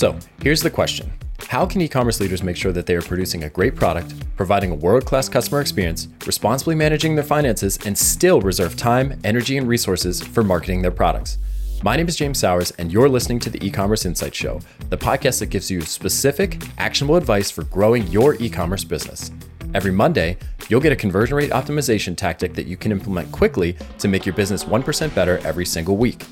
So, here's the question How can e commerce leaders make sure that they are producing a great product, providing a world class customer experience, responsibly managing their finances, and still reserve time, energy, and resources for marketing their products? My name is James Sowers, and you're listening to the e commerce insight show, the podcast that gives you specific, actionable advice for growing your e commerce business. Every Monday, you'll get a conversion rate optimization tactic that you can implement quickly to make your business 1% better every single week.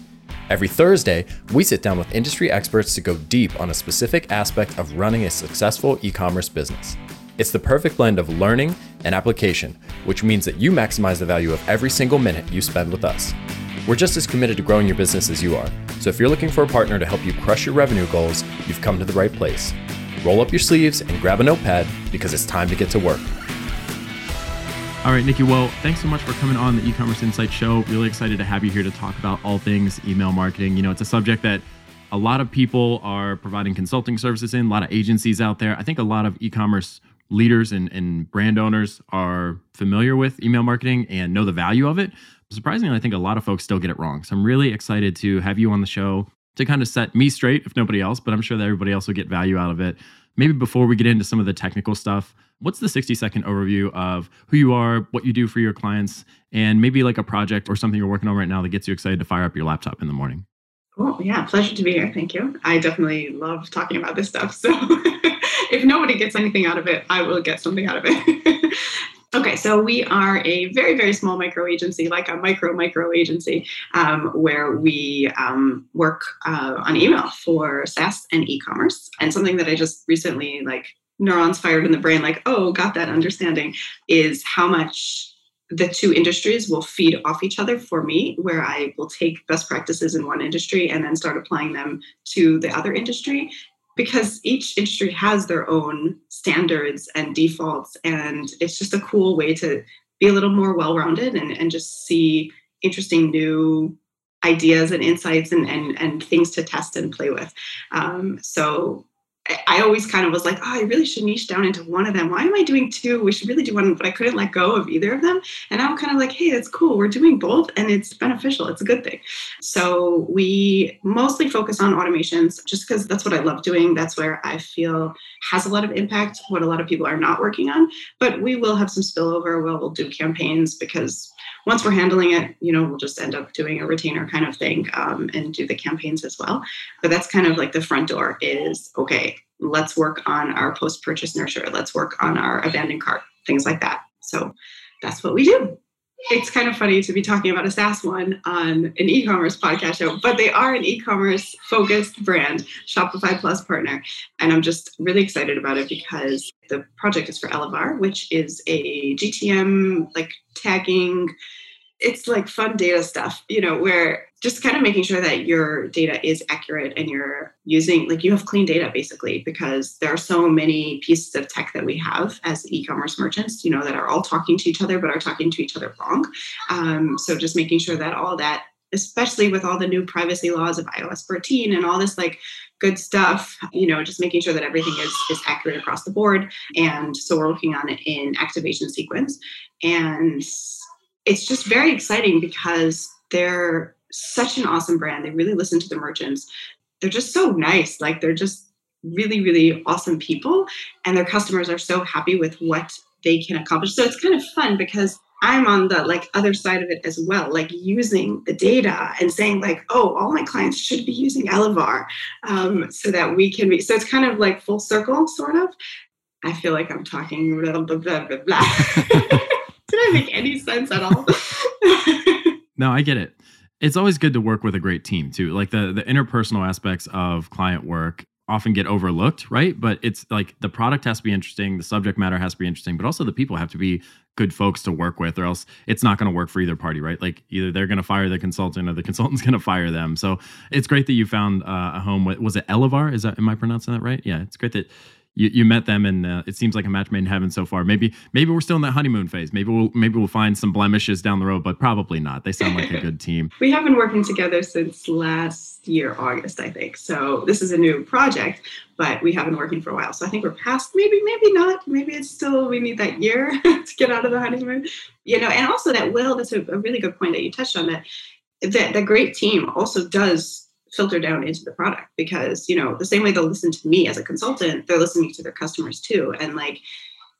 Every Thursday, we sit down with industry experts to go deep on a specific aspect of running a successful e commerce business. It's the perfect blend of learning and application, which means that you maximize the value of every single minute you spend with us. We're just as committed to growing your business as you are, so if you're looking for a partner to help you crush your revenue goals, you've come to the right place. Roll up your sleeves and grab a notepad because it's time to get to work. All right, Nikki. Well, thanks so much for coming on the e-commerce insight show. Really excited to have you here to talk about all things email marketing. You know, it's a subject that a lot of people are providing consulting services in, a lot of agencies out there. I think a lot of e-commerce leaders and, and brand owners are familiar with email marketing and know the value of it. Surprisingly, I think a lot of folks still get it wrong. So I'm really excited to have you on the show to kind of set me straight, if nobody else, but I'm sure that everybody else will get value out of it. Maybe before we get into some of the technical stuff, what's the 60 second overview of who you are, what you do for your clients, and maybe like a project or something you're working on right now that gets you excited to fire up your laptop in the morning? Cool. Yeah, pleasure to be here. Thank you. I definitely love talking about this stuff. So if nobody gets anything out of it, I will get something out of it. Okay, so we are a very, very small micro agency, like a micro, micro agency, um, where we um, work uh, on email for SaaS and e commerce. And something that I just recently, like, neurons fired in the brain, like, oh, got that understanding, is how much the two industries will feed off each other for me, where I will take best practices in one industry and then start applying them to the other industry. Because each industry has their own standards and defaults and it's just a cool way to be a little more well-rounded and, and just see interesting new ideas and insights and, and, and things to test and play with. Um, so I always kind of was like, oh, I really should niche down into one of them. Why am I doing two? We should really do one, but I couldn't let go of either of them. And I'm kind of like, hey, that's cool. We're doing both and it's beneficial. It's a good thing. So we mostly focus on automations just because that's what I love doing. That's where I feel has a lot of impact, what a lot of people are not working on. But we will have some spillover. We'll do campaigns because once we're handling it, you know, we'll just end up doing a retainer kind of thing um, and do the campaigns as well. But that's kind of like the front door is okay, let's work on our post purchase nurture, let's work on our abandoned cart, things like that. So that's what we do. It's kind of funny to be talking about a SaaS one on an e commerce podcast show, but they are an e commerce focused brand, Shopify Plus partner. And I'm just really excited about it because the project is for Elevar, which is a GTM like tagging it's like fun data stuff, you know, where just kind of making sure that your data is accurate and you're using like you have clean data basically because there are so many pieces of tech that we have as e-commerce merchants you know that are all talking to each other but are talking to each other wrong. Um, so just making sure that all that especially with all the new privacy laws of ios 14 and all this like good stuff you know just making sure that everything is is accurate across the board. And so we're working on it in activation sequence. And it's just very exciting because they're such an awesome brand. They really listen to the merchants. They're just so nice. Like they're just really, really awesome people. And their customers are so happy with what they can accomplish. So it's kind of fun because I'm on the like other side of it as well, like using the data and saying like, oh, all my clients should be using Elevar, um, so that we can be. So it's kind of like full circle, sort of. I feel like I'm talking blah blah blah blah. blah. I make any sense at all? no, I get it. It's always good to work with a great team too. Like the the interpersonal aspects of client work often get overlooked, right? But it's like the product has to be interesting, the subject matter has to be interesting, but also the people have to be good folks to work with, or else it's not going to work for either party, right? Like either they're going to fire the consultant or the consultant's going to fire them. So it's great that you found uh, a home. Was it Elevar? Is that am I pronouncing that right? Yeah, it's great that you, you met them and uh, it seems like a match made in heaven so far. Maybe maybe we're still in that honeymoon phase. Maybe we'll maybe we'll find some blemishes down the road, but probably not. They sound like a good team. we have been working together since last year August, I think. So this is a new project, but we have been working for a while. So I think we're past maybe maybe not. Maybe it's still we need that year to get out of the honeymoon. You know, and also that will that's a, a really good point that you touched on that that the great team also does filter down into the product because you know the same way they'll listen to me as a consultant they're listening to their customers too. And like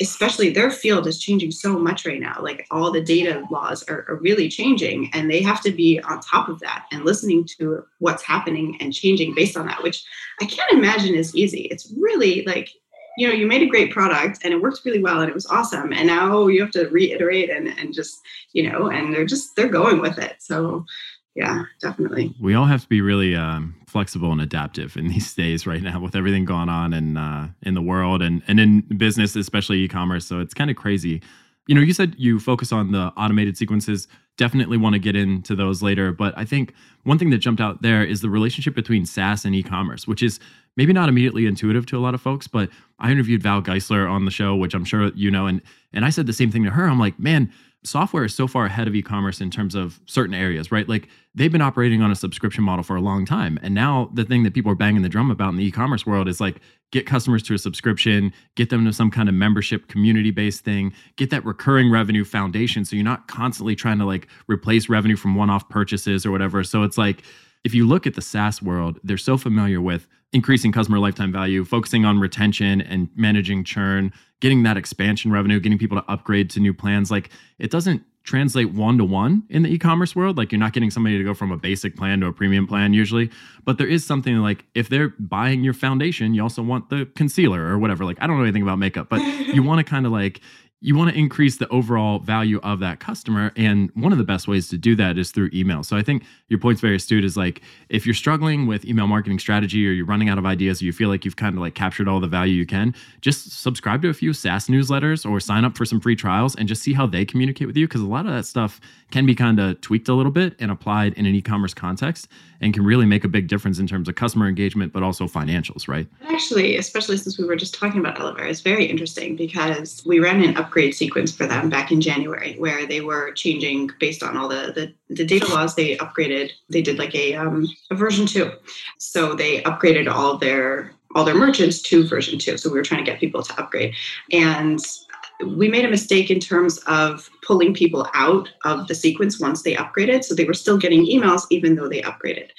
especially their field is changing so much right now. Like all the data laws are, are really changing and they have to be on top of that and listening to what's happening and changing based on that which i can't imagine is easy. It's really like you know you made a great product and it worked really well and it was awesome. And now you have to reiterate and and just you know and they're just they're going with it. So yeah definitely. We all have to be really um, flexible and adaptive in these days right now with everything going on in uh, in the world and and in business especially e-commerce. So it's kind of crazy. You know you said you focus on the automated sequences. Definitely want to get into those later but i think one thing that jumped out there is the relationship between saas and e-commerce which is maybe not immediately intuitive to a lot of folks, but I interviewed Val Geisler on the show, which I'm sure you know, and and I said the same thing to her. I'm like, man, software is so far ahead of e-commerce in terms of certain areas, right? Like they've been operating on a subscription model for a long time. And now the thing that people are banging the drum about in the e-commerce world is like get customers to a subscription, get them to some kind of membership community-based thing, get that recurring revenue foundation so you're not constantly trying to like replace revenue from one-off purchases or whatever. So it's like if you look at the SaaS world, they're so familiar with increasing customer lifetime value, focusing on retention and managing churn, getting that expansion revenue, getting people to upgrade to new plans. Like it doesn't translate one to one in the e-commerce world. Like you're not getting somebody to go from a basic plan to a premium plan usually, but there is something like if they're buying your foundation, you also want the concealer or whatever. Like I don't know anything about makeup, but you want to kind of like you want to increase the overall value of that customer. And one of the best ways to do that is through email. So I think your point's very astute is like if you're struggling with email marketing strategy or you're running out of ideas or you feel like you've kind of like captured all the value you can, just subscribe to a few SaaS newsletters or sign up for some free trials and just see how they communicate with you. Cause a lot of that stuff can be kind of tweaked a little bit and applied in an e-commerce context and can really make a big difference in terms of customer engagement, but also financials, right? Actually, especially since we were just talking about Elevar, it's very interesting because we ran an upgrade sequence for them back in January where they were changing based on all the, the, the data laws. They upgraded, they did like a, um, a version two. So they upgraded all their all their merchants to version two. So we were trying to get people to upgrade. And we made a mistake in terms of pulling people out of the sequence once they upgraded. So they were still getting emails even though they upgraded.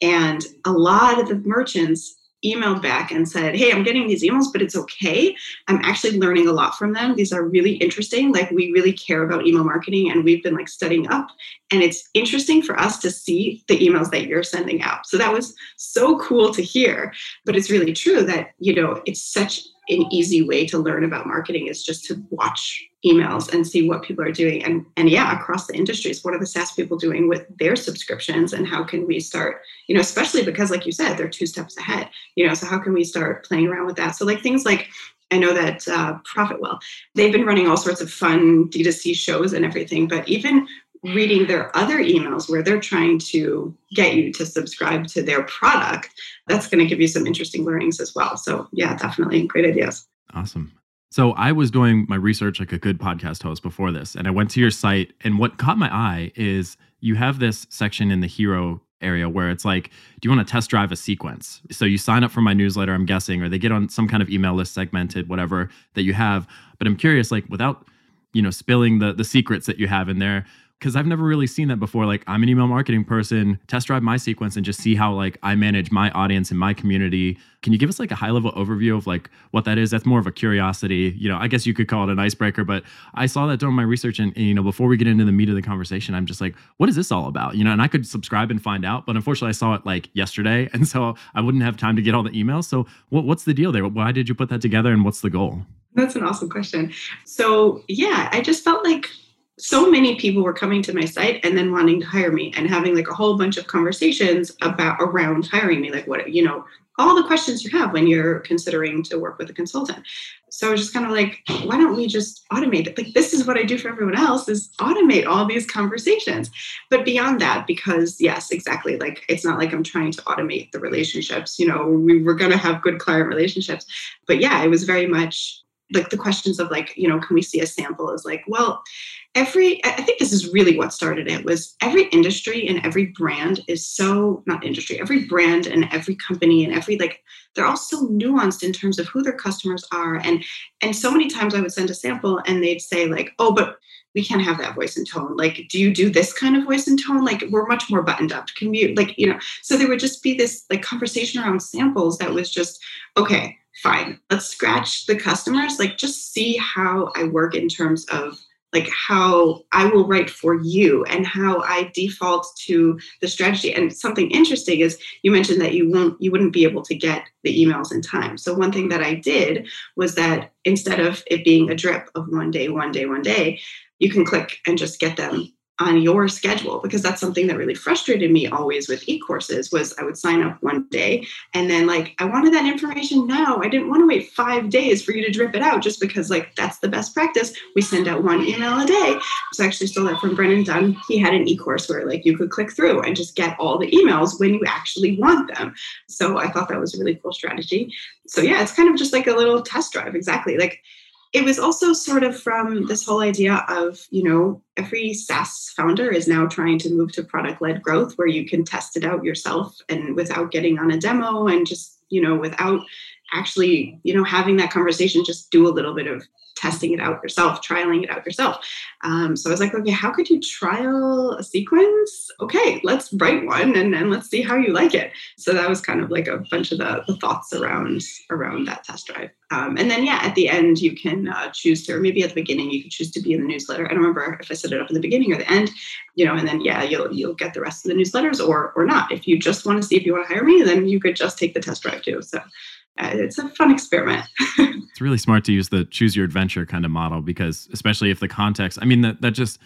And a lot of the merchants emailed back and said, Hey, I'm getting these emails, but it's okay. I'm actually learning a lot from them. These are really interesting. Like, we really care about email marketing and we've been like studying up. And it's interesting for us to see the emails that you're sending out. So that was so cool to hear. But it's really true that, you know, it's such an easy way to learn about marketing is just to watch emails and see what people are doing and and yeah across the industries what are the saas people doing with their subscriptions and how can we start you know especially because like you said they're two steps ahead you know so how can we start playing around with that so like things like I know that uh, Profitwell, they've been running all sorts of fun D2C shows and everything, but even reading their other emails where they're trying to get you to subscribe to their product, that's going to give you some interesting learnings as well. So, yeah, definitely great ideas. Awesome. So, I was doing my research like a good podcast host before this, and I went to your site. And what caught my eye is you have this section in the hero area where it's like, do you want to test drive a sequence? So you sign up for my newsletter, I'm guessing, or they get on some kind of email list segmented, whatever that you have. But I'm curious, like without, you know, spilling the the secrets that you have in there, because I've never really seen that before. Like I'm an email marketing person, test drive my sequence and just see how like I manage my audience and my community. Can you give us like a high level overview of like what that is? That's more of a curiosity. You know, I guess you could call it an icebreaker, but I saw that during my research and, and you know, before we get into the meat of the conversation, I'm just like, what is this all about? You know, and I could subscribe and find out, but unfortunately I saw it like yesterday. And so I wouldn't have time to get all the emails. So what, what's the deal there? Why did you put that together and what's the goal? That's an awesome question. So yeah, I just felt like so many people were coming to my site and then wanting to hire me and having like a whole bunch of conversations about around hiring me like what you know all the questions you have when you're considering to work with a consultant. So i was just kind of like why don't we just automate it? Like this is what i do for everyone else is automate all these conversations. But beyond that because yes exactly like it's not like i'm trying to automate the relationships you know we were going to have good client relationships. But yeah it was very much like the questions of like you know can we see a sample is like well every i think this is really what started it was every industry and every brand is so not industry every brand and every company and every like they're all so nuanced in terms of who their customers are. And and so many times i would send a sample and they'd say like oh but we can't have that voice and tone. Like do you do this kind of voice and tone? Like we're much more buttoned up. Can you like you know? So there would just be this like conversation around samples that was just okay fine. Let's scratch the customers. Like just see how i work in terms of like how I will write for you and how I default to the strategy. And something interesting is you mentioned that you won't you wouldn't be able to get the emails in time. So one thing that I did was that instead of it being a drip of one day, one day, one day, you can click and just get them on your schedule because that's something that really frustrated me always with e-courses was I would sign up one day and then like I wanted that information now. I didn't want to wait 5 days for you to drip it out just because like that's the best practice. We send out one email a day. So I actually stole that from Brennan Dunn. He had an e-course where like you could click through and just get all the emails when you actually want them. So I thought that was a really cool strategy. So yeah, it's kind of just like a little test drive exactly. Like it was also sort of from this whole idea of you know every saas founder is now trying to move to product led growth where you can test it out yourself and without getting on a demo and just you know without actually you know having that conversation just do a little bit of testing it out yourself, trialing it out yourself. Um, so I was like, okay, how could you trial a sequence? Okay, let's write one and then let's see how you like it. So that was kind of like a bunch of the, the thoughts around around that test drive. Um, and then yeah, at the end you can uh, choose to, or maybe at the beginning you can choose to be in the newsletter. I don't remember if I set it up in the beginning or the end, you know. And then yeah, you'll you'll get the rest of the newsletters or or not. If you just want to see if you want to hire me, then you could just take the test drive too. So Uh, it's a fun experiment. it's really smart to use the choose your adventure kind of model because, especially if the context, I mean, that, that just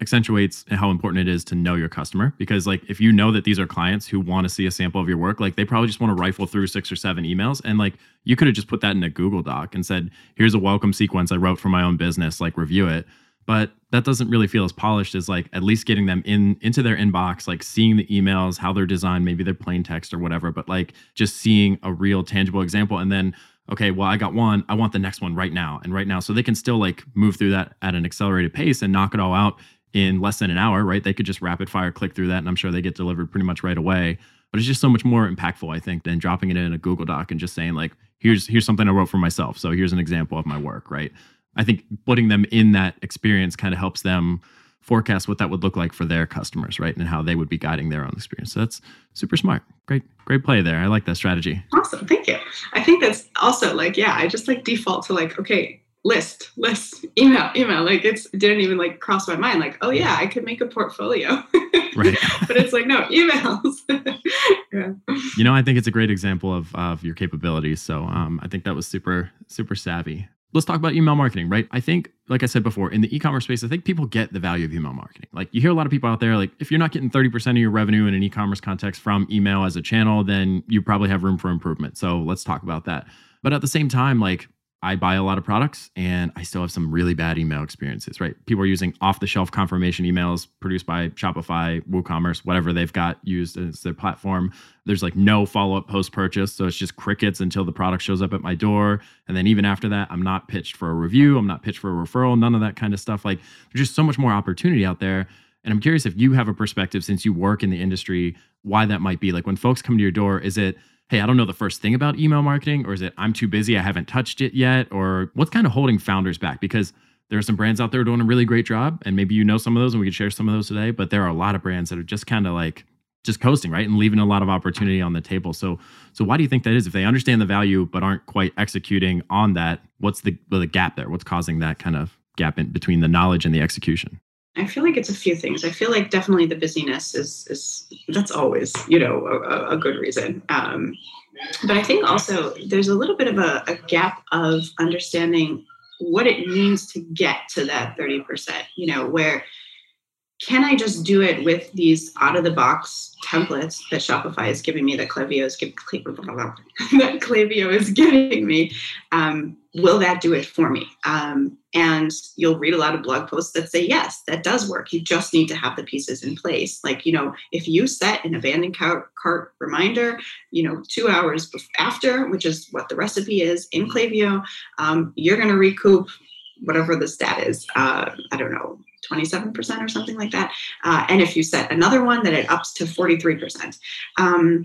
accentuates how important it is to know your customer because like if you know that these are clients who want to see a sample of your work like they probably just want to rifle through six or seven emails and like you could have just put that in a google doc and said here's a welcome sequence i wrote for my own business like review it but that doesn't really feel as polished as like at least getting them in into their inbox like seeing the emails how they're designed maybe they're plain text or whatever but like just seeing a real tangible example. And then okay well i got one i want the next one right now. And right now so they can still like move through that at an accelerated pace and knock it all out in less than an hour right? They could just rapid fire click through that and i'm sure they get delivered pretty much right away. But it's just so much more impactful i think than dropping it in a google doc and just saying like here's here's something i wrote for myself. So here's an example of my work right I think putting them in that experience kind of helps them forecast what that would look like for their customers, right? And how they would be guiding their own experience. So that's super smart. Great, great play there. I like that strategy. Awesome. Thank you. I think that's also like, yeah, I just like default to like, okay, list, list, email, email. Like it's it didn't even like cross my mind, like, oh yeah, I could make a portfolio. right. but it's like, no, emails. yeah. You know, I think it's a great example of of your capabilities. So um, I think that was super, super savvy let's talk about email marketing, right? I think, like I said before, in the e-commerce space, I think people get the value of email marketing. Like you hear a lot of people out there, like if you're not getting 30% of your revenue in an e-commerce context from email as a channel, then you probably have room for improvement. So let's talk about that. But at the same time, like I buy a lot of products and I still have some really bad email experiences, right? People are using off the shelf confirmation emails produced by Shopify, WooCommerce, whatever they've got used as their platform. There's like no follow up post purchase. So it's just crickets until the product shows up at my door. And then even after that, I'm not pitched for a review, I'm not pitched for a referral, none of that kind of stuff. Like there's just so much more opportunity out there. And I'm curious if you have a perspective since you work in the industry, why that might be. Like when folks come to your door, is it, hey, I don't know the first thing about email marketing? Or is it, I'm too busy, I haven't touched it yet? Or what's kind of holding founders back? Because there are some brands out there doing a really great job. And maybe you know some of those and we could share some of those today. But there are a lot of brands that are just kind of like, just coasting right and leaving a lot of opportunity on the table so so why do you think that is if they understand the value but aren't quite executing on that what's the the gap there what's causing that kind of gap in between the knowledge and the execution I feel like it's a few things. I feel like definitely the busyness is is that's always you know a, a good reason. Um, but I think also there's a little bit of a, a gap of understanding what it means to get to that 30%. You know, where can I just do it with these out of the box templates that Shopify is giving me, that Klaviyo is giving, that Klaviyo is giving me? Um, will that do it for me? Um, and you'll read a lot of blog posts that say, yes, that does work. You just need to have the pieces in place. Like, you know, if you set an abandoned cart, reminder, you know, two hours after, which is what the recipe is in Klaviyo, um, you're going to recoup whatever the stat is, uh, I don't know, 27% or something like that. Uh, and if you set another one, then it ups to 43%. Um,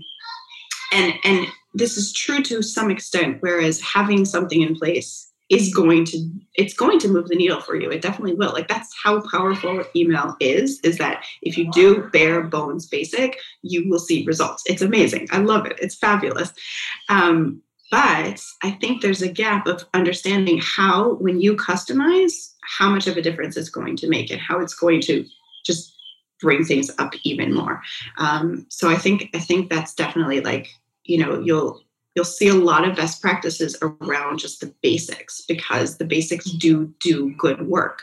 and and this is true to some extent, whereas having something in place is going to it's going to move the needle for you. It definitely will. Like that's how powerful email is is that if you do bare bones basic you will see results. It's amazing. I love it. It's fabulous. Um, but I think there's a gap of understanding how, when you customize, how much of a difference it's going to make and how it's going to just bring things up even more. Um, so I think I think that's definitely like you know you'll you'll see a lot of best practices around just the basics because the basics do do good work,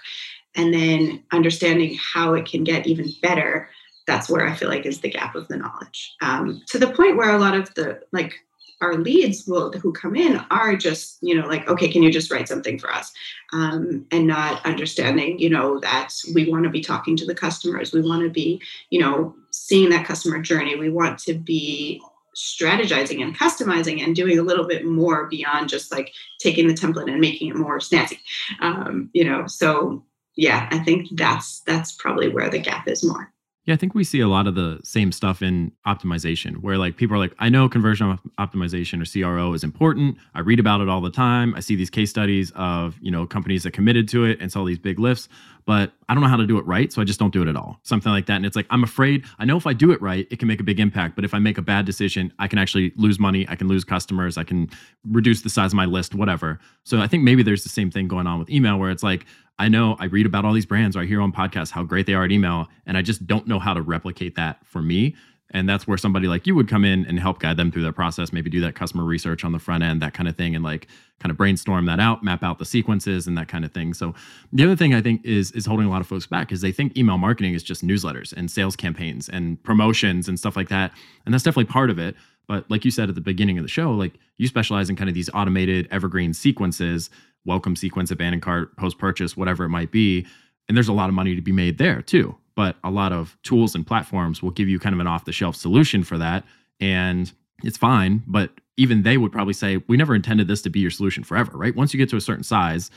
and then understanding how it can get even better. That's where I feel like is the gap of the knowledge um, to the point where a lot of the like our leads will who come in are just you know like okay can you just write something for us? Um, and not understanding you know that we want to be talking to the customers. We want to be you know seeing that customer journey. We want to be strategizing and customizing and doing a little bit more beyond just like taking the template and making it more snazzy. Um, you know so yeah i think that's that's probably where the gap is more yeah, I think we see a lot of the same stuff in optimization where like people are like, I know conversion optimization or CRO is important. I read about it all the time. I see these case studies of, you know, companies that committed to it and saw these big lifts, but I don't know how to do it right. So I just don't do it at all. Something like that. And it's like, I'm afraid, I know if I do it right, it can make a big impact. But if I make a bad decision, I can actually lose money. I can lose customers. I can reduce the size of my list, whatever. So I think maybe there's the same thing going on with email where it's like, I know I read about all these brands or I hear on podcasts how great they are at email, and I just don't know how to replicate that for me. And that's where somebody like you would come in and help guide them through that process, maybe do that customer research on the front end, that kind of thing, and like kind of brainstorm that out, map out the sequences and that kind of thing. So the other thing I think is is holding a lot of folks back is they think email marketing is just newsletters and sales campaigns and promotions and stuff like that. And that's definitely part of it. But like you said at the beginning of the show, like you specialize in kind of these automated evergreen sequences welcome sequence, abandoned cart, post purchase, whatever it might be. And there's a lot of money to be made there too. But a lot of tools and platforms will give you kind of an off the shelf solution for that. And it's fine. But even they would probably say, we never intended this to be your solution forever, right? Once you get to a certain size,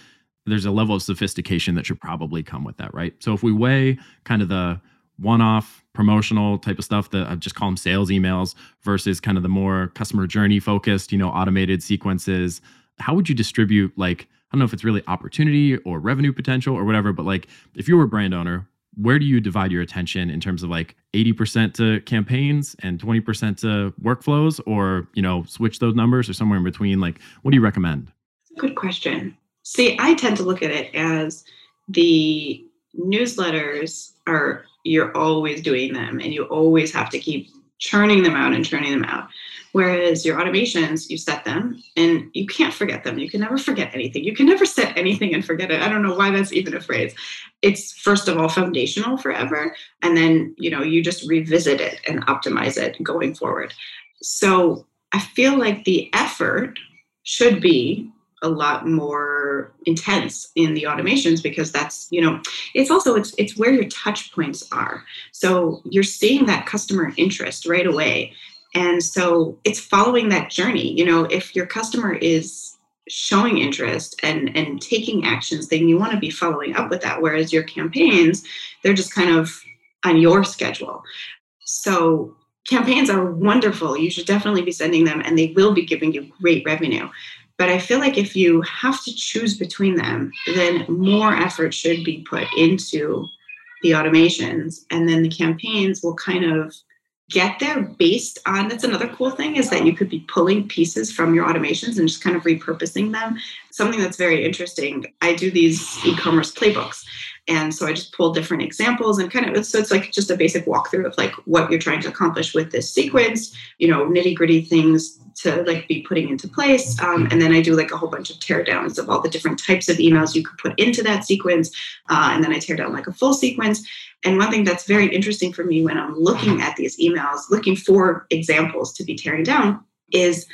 there's a level of sophistication that should probably come with that, right? So if we weigh kind of the one off promotional type of stuff that I just call them sales emails versus kind of the more customer journey focused, you know, automated sequences, how would you distribute like don't know if it's really opportunity or revenue potential or whatever, but like if you were a brand owner, where do you divide your attention in terms of like 80% to campaigns and 20% to workflows or, you know, switch those numbers or somewhere in between? Like, what do you recommend? Good question. See, I tend to look at it as the newsletters are, you're always doing them and you always have to keep churning them out and churning them out. Whereas your automations, you set them and you can't forget them. You can never forget anything. You can never set anything and forget it. I don't know why that's even a phrase. It's first of all foundational forever. And then, you know, you just revisit it and optimize it going forward. So I feel like the effort should be a lot more intense in the automations because that's you know it's also it's it's where your touch points are so you're seeing that customer interest right away and so it's following that journey. You know, if your customer is showing interest and and taking actions, then you want to be following up with that. Whereas your campaigns, they're just kind of on your schedule. So campaigns are wonderful. You should definitely be sending them and they will be giving you great revenue. But I feel like if you have to choose between them, then more effort should be put into the automations and then the campaigns will kind of get there based on that's another cool thing is that you could be pulling pieces from your automations and just kind of repurposing them something that's very interesting i do these e-commerce playbooks and so I just pull different examples and kind of so it's like just a basic walkthrough of like what you're trying to accomplish with this sequence, you know, nitty gritty things to like be putting into place. Um, and then I do like a whole bunch of tear downs of all the different types of emails you could put into that sequence. Uh, and then I tear down like a full sequence. And one thing that's very interesting for me when I'm looking at these emails, looking for examples to be tearing down, is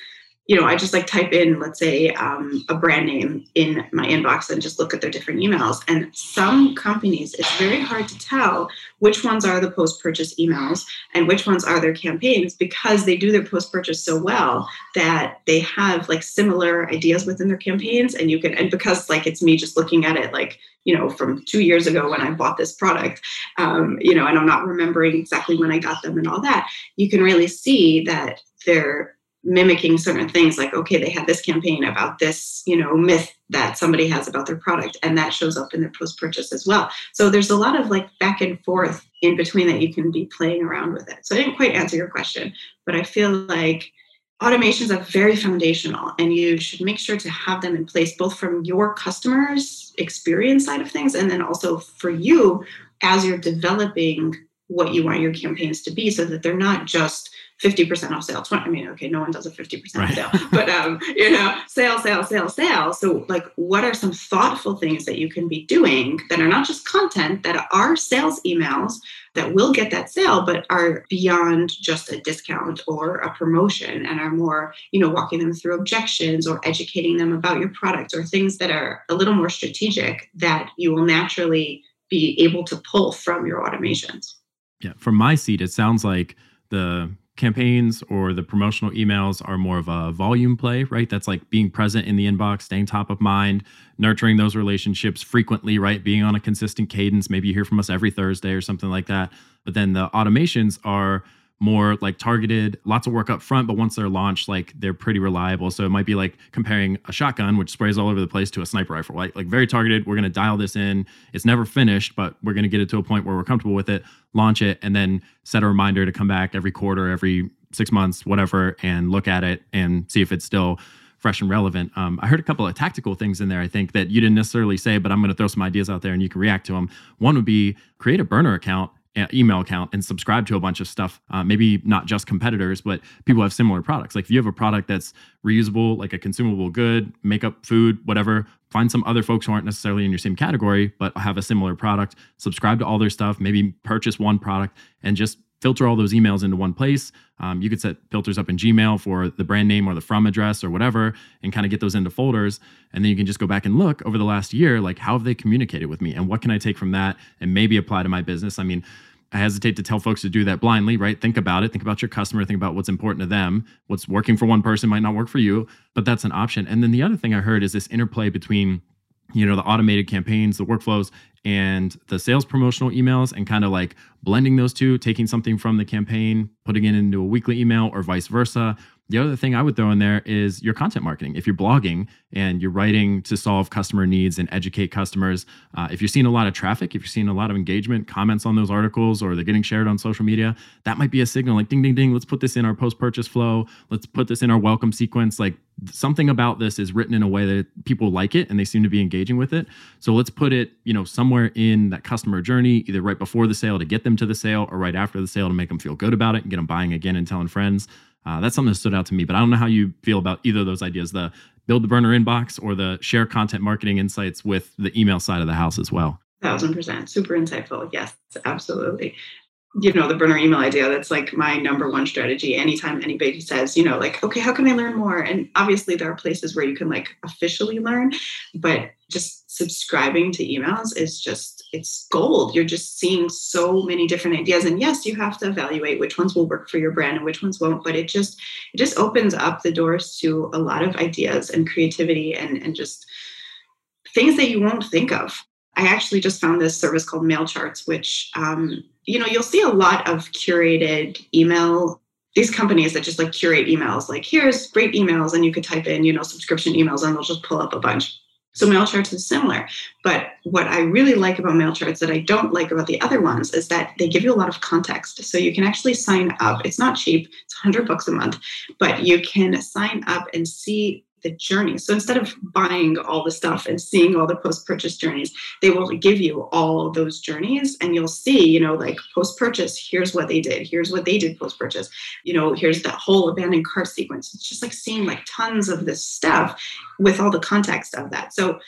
you know, I just like type in, let's say, um, a brand name in my inbox and just look at their different emails. And some companies, it's very hard to tell which ones are the post purchase emails and which ones are their campaigns because they do their post purchase so well that they have like similar ideas within their campaigns. And you can, and because like it's me just looking at it like, you know, from two years ago when I bought this product, um, you know, and I'm not remembering exactly when I got them and all that, you can really see that they're mimicking certain things like okay they had this campaign about this you know myth that somebody has about their product and that shows up in their post purchase as well. So there's a lot of like back and forth in between that you can be playing around with it. So i didn't quite answer your question but i feel like automations are very foundational and you should make sure to have them in place both from your customers experience side of things and then also for you as you're developing what you want your campaigns to be so that they're not just 50% off sale 20 i mean okay no one does a 50% right. sale but um you know sale sale sale sale. So like what are some thoughtful things that you can be doing that are not just content that are sales emails that will get that sale but are beyond just a discount or a promotion and are more you know walking them through objections or educating them about your product or things that are a little more strategic that you will naturally be able to pull from your automations yeah from my seat it sounds like the campaigns or the promotional emails are more of a volume play, right? That's like being present in the inbox, staying top of mind, nurturing those relationships frequently, right? Being on a consistent cadence. Maybe you hear from us every Thursday or something like that. But then the automations are more like targeted, lots of work up front, but once they're launched, like they're pretty reliable. So it might be like comparing a shotgun, which sprays all over the place, to a sniper rifle, right? Like very targeted. We're gonna dial this in. It's never finished, but we're gonna get it to a point where we're comfortable with it, launch it, and then set a reminder to come back every quarter, every six months, whatever, and look at it and see if it's still fresh and relevant. Um, I heard a couple of tactical things in there, I think, that you didn't necessarily say, but I'm going to throw some ideas out there and you can react to them. One would be create a burner account email account and subscribe to a bunch of stuff uh, maybe not just competitors but people have similar products. Like if you have a product that's reusable like a consumable good makeup food whatever find some other folks who aren't necessarily in your same category but have a similar product subscribe to all their stuff maybe purchase one product and just filter all those emails into one place. Um, you could set filters up in Gmail for the brand name or the from address or whatever, and kind of get those into folders. And then you can just go back and look over the last year, like how have they communicated with me, and what can I take from that and maybe apply to my business. I mean. I hesitate to tell folks to do that blindly, right? Think about it. Think about your customer. Think about what's important to them. What's working for one person might not work for you, but that's an option. And then the other thing I heard is this interplay between you know the automated campaigns the workflows and the sales promotional emails and kind of like blending those two taking something from the campaign putting it into a weekly email or vice versa the other thing I would throw in there is your content marketing. If you're blogging and you're writing to solve customer needs and educate customers, uh, if you're seeing a lot of traffic, if you're seeing a lot of engagement, comments on those articles, or they're getting shared on social media, that might be a signal like ding, ding, ding, let's put this in our post purchase flow. Let's put this in our welcome sequence. Like something about this is written in a way that people like it and they seem to be engaging with it. So let's put it, you know, somewhere in that customer journey, either right before the sale to get them to the sale or right after the sale to make them feel good about it and get them buying again and telling friends. Uh, that's something that stood out to me, but I don't know how you feel about either of those ideas the build the burner inbox or the share content marketing insights with the email side of the house as well. Thousand percent. Super insightful. Yes, absolutely. You know, the burner email idea, that's like my number one strategy. Anytime anybody says, you know, like, okay, how can I learn more? And obviously, there are places where you can like officially learn, but just subscribing to emails is just it's gold. You're just seeing so many different ideas. And yes, you have to evaluate which ones will work for your brand and which ones won't, but it just it just opens up the doors to a lot of ideas and creativity and, and just things that you won't think of. I actually just found this service called MailCharts, which um, you know, you'll see a lot of curated email these companies that just like curate emails like here's great emails and you could type in you know subscription emails and they'll just pull up a bunch so MailCharts is similar. But what I really like about MailCharts that I don't like about the other ones is that they give you a lot of context. So you can actually sign up. It's not cheap, it's 100 bucks a month, but you can sign up and see the journey. So instead of buying all the stuff and seeing all the post purchase journeys, they will give you all those journeys and you'll see, you know, like post purchase, here's what they did, here's what they did post purchase, you know, here's that whole abandoned cart sequence. It's just like seeing like tons of this stuff with all the context of that. So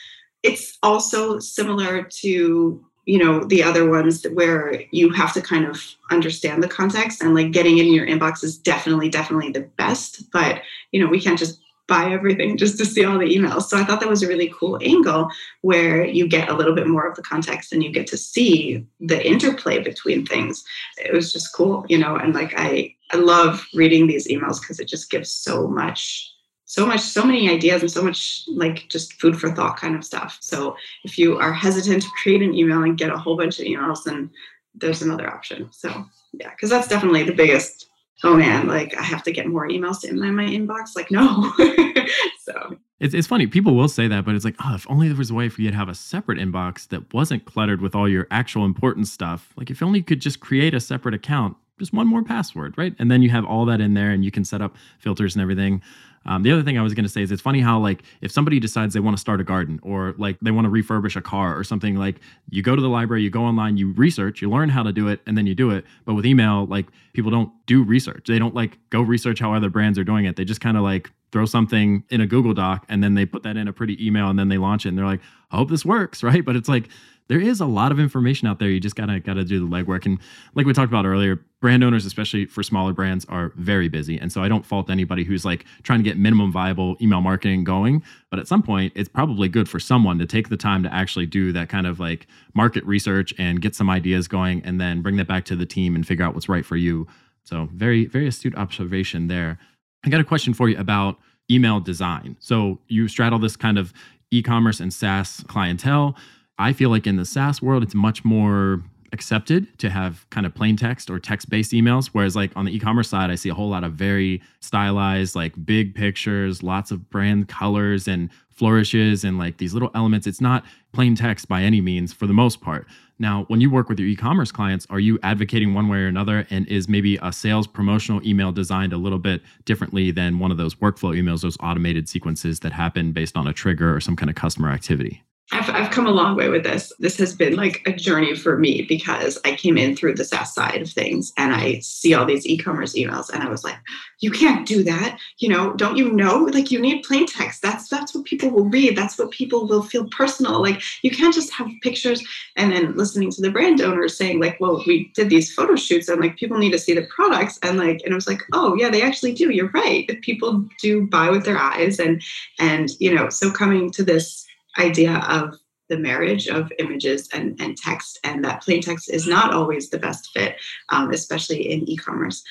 it's also similar to you know the other ones where you have to kind of understand the context and like getting it in your inbox is definitely definitely the best but you know we can't just buy everything just to see all the emails. So I thought that was a really cool angle where you get a little bit more of the context and you get to see the interplay between things. It was just cool, you know, and like I I love reading these emails because it just gives so much so much so many ideas and so much like just food for thought kind of stuff. So if you are hesitant to create an email and get a whole bunch of emails then there's another option. So yeah, because that's definitely the biggest oh man, like I have to get more emails in my, my inbox. Like, no. so it's, it's funny. People will say that, but it's like, oh, if only there was a way for you to have a separate inbox that wasn't cluttered with all your actual important stuff. Like, if only you could just create a separate account, just one more password, right? And then you have all that in there and you can set up filters and everything. Um, the other thing I was going to say is it's funny how like if somebody decides they want to start a garden or like they want to refurbish a car or something like you go to the library, you go online, you research, you learn how to do it, and then you do it. But with email, like people don't do research. They don't like go research how other brands are doing it. They just kind of like throw something in a Google Doc and then they put that in a pretty email and then they launch it and they're like, I hope this works, right? But it's like there is a lot of information out there. You just gotta gotta do the legwork. And like we talked about earlier, brand owners, especially for smaller brands, are very busy. And so I don't fault anybody who's like trying to get minimum viable email marketing going. But at some point, it's probably good for someone to take the time to actually do that kind of like market research and get some ideas going and then bring that back to the team and figure out what's right for you. So very, very astute observation there. I got a question for you about email design. So you straddle this kind of e-commerce and SaaS clientele. I feel like in the SaaS world, it's much more accepted to have kind of plain text or text based emails. Whereas, like on the e commerce side, I see a whole lot of very stylized, like big pictures, lots of brand colors and flourishes and like these little elements. It's not plain text by any means for the most part. Now, when you work with your e commerce clients, are you advocating one way or another? And is maybe a sales promotional email designed a little bit differently than one of those workflow emails, those automated sequences that happen based on a trigger or some kind of customer activity? I've, I've come a long way with this. This has been like a journey for me because I came in through the SaaS side of things and I see all these e-commerce emails and I was like, you can't do that. You know, don't you know? Like you need plain text. That's that's what people will read. That's what people will feel personal. Like you can't just have pictures and then listening to the brand owners saying like, well, we did these photo shoots and like people need to see the products and like and it was like, oh yeah, they actually do. You're right. People do buy with their eyes and and you know, so coming to this idea of the marriage of images and, and text, and that plain text is not always the best fit, um, especially in e commerce.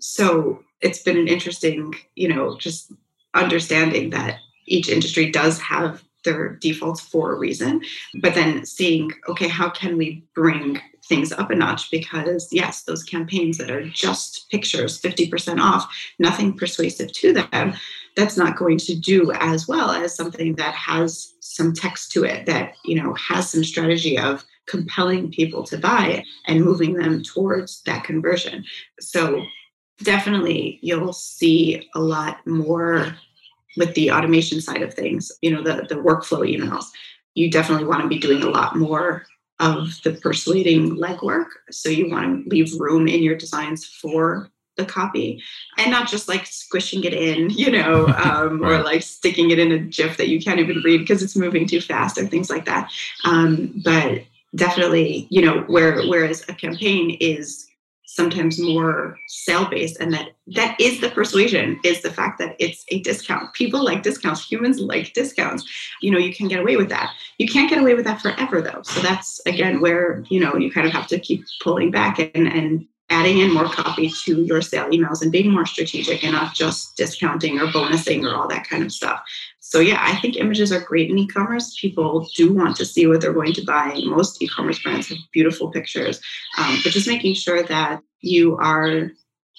So it's been an interesting, you know, just understanding that each industry does have their defaults for a reason, but then seeing, okay, how can we bring things up a notch? Because yes, those campaigns that are just pictures, 50% off, nothing persuasive to them that's not going to do as well as something that has some text to it that you know has some strategy of compelling people to buy and moving them towards that conversion. So definitely you'll see a lot more with the automation side of things you know the the workflow emails. You definitely want to be doing a lot more of the persuading legwork. So you want to leave room in your designs for the copy and not just like squishing it in, you know, um, right. or like sticking it in a GIF that you can't even read because it's moving too fast or things like that. Um, but definitely, you know, where whereas a campaign is sometimes more sale based and that that is the persuasion is the fact that it's a discount. People like discounts. Humans like discounts. You know you can get away with that. You can't get away with that forever though. So that's again where you know you kind of have to keep pulling back and and adding in more copy to your sale emails and being more strategic and not just discounting or bonusing or all that kind of stuff. So, yeah, I think images are great in e commerce. People do want to see what they're going to buy. Most e commerce brands have beautiful pictures, um, but just making sure that you are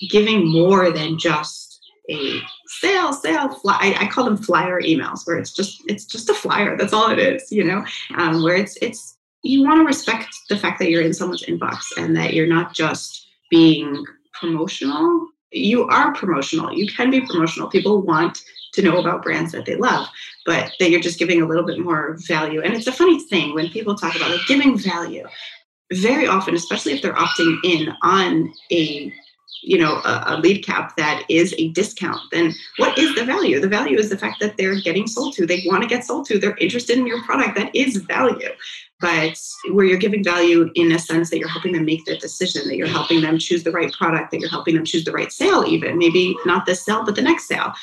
giving more than just a sale sale fly I, I, call them flyer emails where it's just it's just a flyer that's all it is you know um, where it's it's you want to respect the fact that you're in someone's inbox and that you're not just being promotional. You are promotional. You can be promotional. People want to know about brands that they love, but that you're just giving a little bit more value. And it's a funny thing when people talk about like giving value. Very often, especially if they're opting in on a you know a, a, lead cap that is a discount then what is the value the value is the fact that they're getting sold to they want to get sold to they're interested in your product that is value but where you're giving value in a sense that you're helping them make that decision, that you're helping them choose the right product, that you're helping them choose the right sale, even maybe not this sale, but the next sale.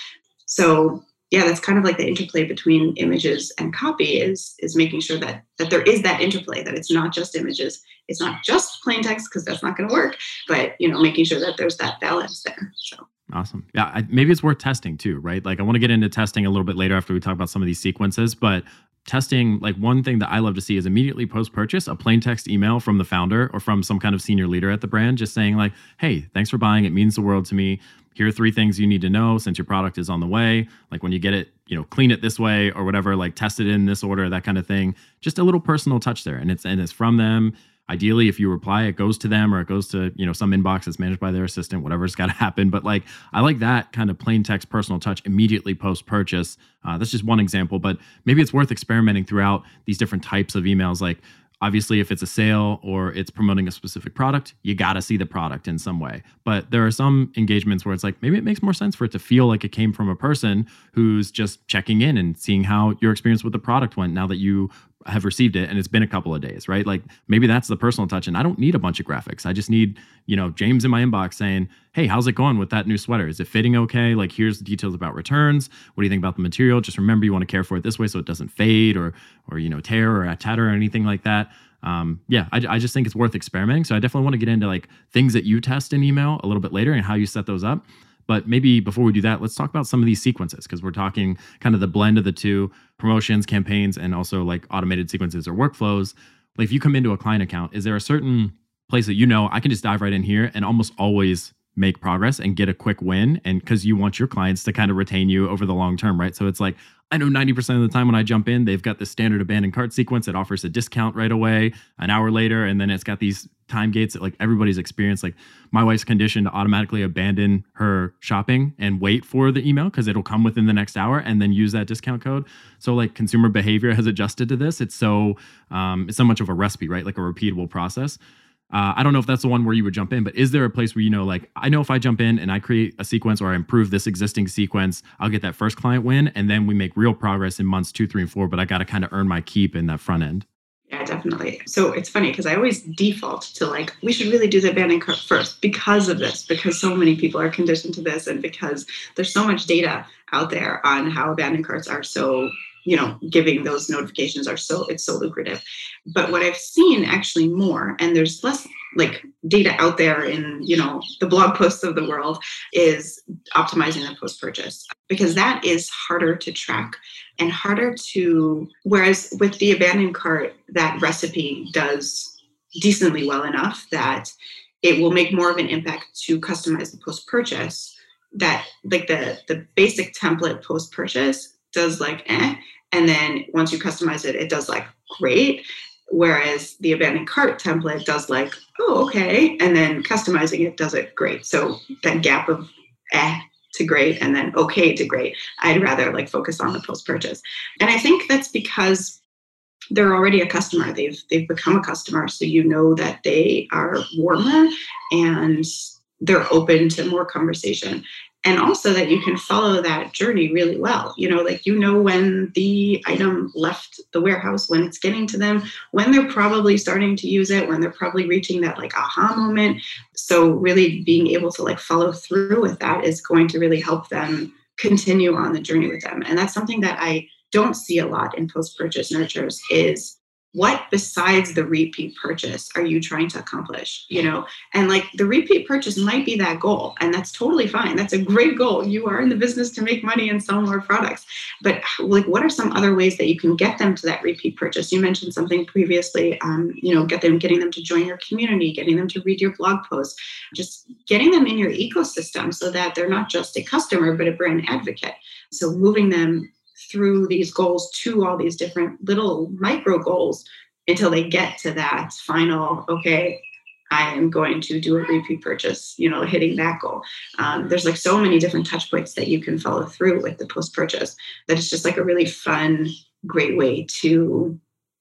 So yeah, that's kind of like the interplay between images and copy is is making sure that that there is that interplay, that it's not just images, it's not just plain text because that's not going to work, but you know, making sure that there's that balance there. So Awesome. Yeah, I, maybe it's worth testing too, right? Like I want to get into testing a little bit later after we talk about some of these sequences, but testing like one thing that I love to see is immediately post purchase a plain text email from the founder or from some kind of senior leader at the brand just saying like, "Hey, thanks for buying. It means the world to me. Here are three things you need to know since your product is on the way. Like when you get it, you know, clean it this way or whatever, like test it in this order, that kind of thing. Just a little personal touch there and it's and it's from them ideally if you reply it goes to them or it goes to you know some inbox that's managed by their assistant whatever's got to happen. But like i like that kind of plain text personal touch immediately post purchase uh, that's just one example but maybe it's worth experimenting throughout these different types of emails. Like obviously if it's a sale or it's promoting a specific product you got to see the product in some way. But there are some engagements where it's like maybe it makes more sense for it to feel like it came from a person who's just checking in and seeing how your experience with the product went now that you have received it and it's been a couple of days, right? Like maybe that's the personal touch and I don't need a bunch of graphics. I just need, you know, James in my inbox saying, "Hey, how's it going with that new sweater? Is it fitting okay? Like here's the details about returns. What do you think about the material? Just remember you want to care for it this way so it doesn't fade or or you know, tear or tatter or anything like that." Um, yeah, I, I just think it's worth experimenting. So I definitely want to get into like things that you test in email a little bit later and how you set those up. But maybe before we do that, let's talk about some of these sequences because we're talking kind of the blend of the two promotions, campaigns, and also like automated sequences or workflows. Like if you come into a client account, is there a certain place that you know I can just dive right in here and almost always make progress and get a quick win and because you want your clients to kind of retain you over the long term right so it's like i know 90% of the time when i jump in they've got the standard abandoned cart sequence that offers a discount right away an hour later and then it's got these time gates that like everybody's experienced. Like my wife's conditioned to automatically abandon her shopping and wait for the email because it'll come within the next hour and then use that discount code. So like consumer behavior has adjusted to this. It's so um, it's so much of a recipe right? Like a repeatable process uh, I don't know if that's the one where you would jump in, but is there a place where you know, like, I know if I jump in and I create a sequence or I improve this existing sequence, I'll get that first client win, and then we make real progress in months two, three, and four. But I got to kind of earn my keep in that front end. Yeah, definitely. So it's funny because I always default to like, we should really do the abandoned cart first because of this, because so many people are conditioned to this, and because there's so much data out there on how abandoned carts are so you know giving those notifications are so it's so lucrative. But what i've seen actually more and there's less like data out there in you know the blog posts of the world is optimizing the post purchase because that is harder to track and harder to whereas with the abandoned cart that recipe does decently well enough that it will make more of an impact to customize the post purchase that like the the basic template post purchase does like eh and then once you customize it, it does like great. Whereas the abandoned cart template does like, oh, okay. And then customizing it does it great. So that gap of eh to great and then okay to great, I'd rather like focus on the post purchase. And I think that's because they're already a customer. They've they've become a customer. So you know that they are warmer and they're open to more conversation and also that you can follow that journey really well. You know like you know when the item left the warehouse when it's getting to them when they're probably starting to use it when they're probably reaching that like aha moment. So really being able to like follow through with that is going to really help them continue on the journey with them. And that's something that i don't see a lot in post purchase nurtures is what besides the repeat purchase are you trying to accomplish you know? And like the repeat purchase might be that goal and that's totally fine. That's a great goal. You are in the business to make money and sell more products. But like what are some other ways that you can get them to that repeat purchase? You mentioned something previously um, you know get them getting them to join your community getting them to read your blog posts just getting them in your ecosystem so that they're not just a customer but a brand advocate. So moving them through these goals to all these different little micro goals until they get to that final, okay, I am going to do a repeat purchase, you know, hitting that goal. Um, there's like so many different touch points that you can follow through with the post purchase that it's just like a really fun, great way to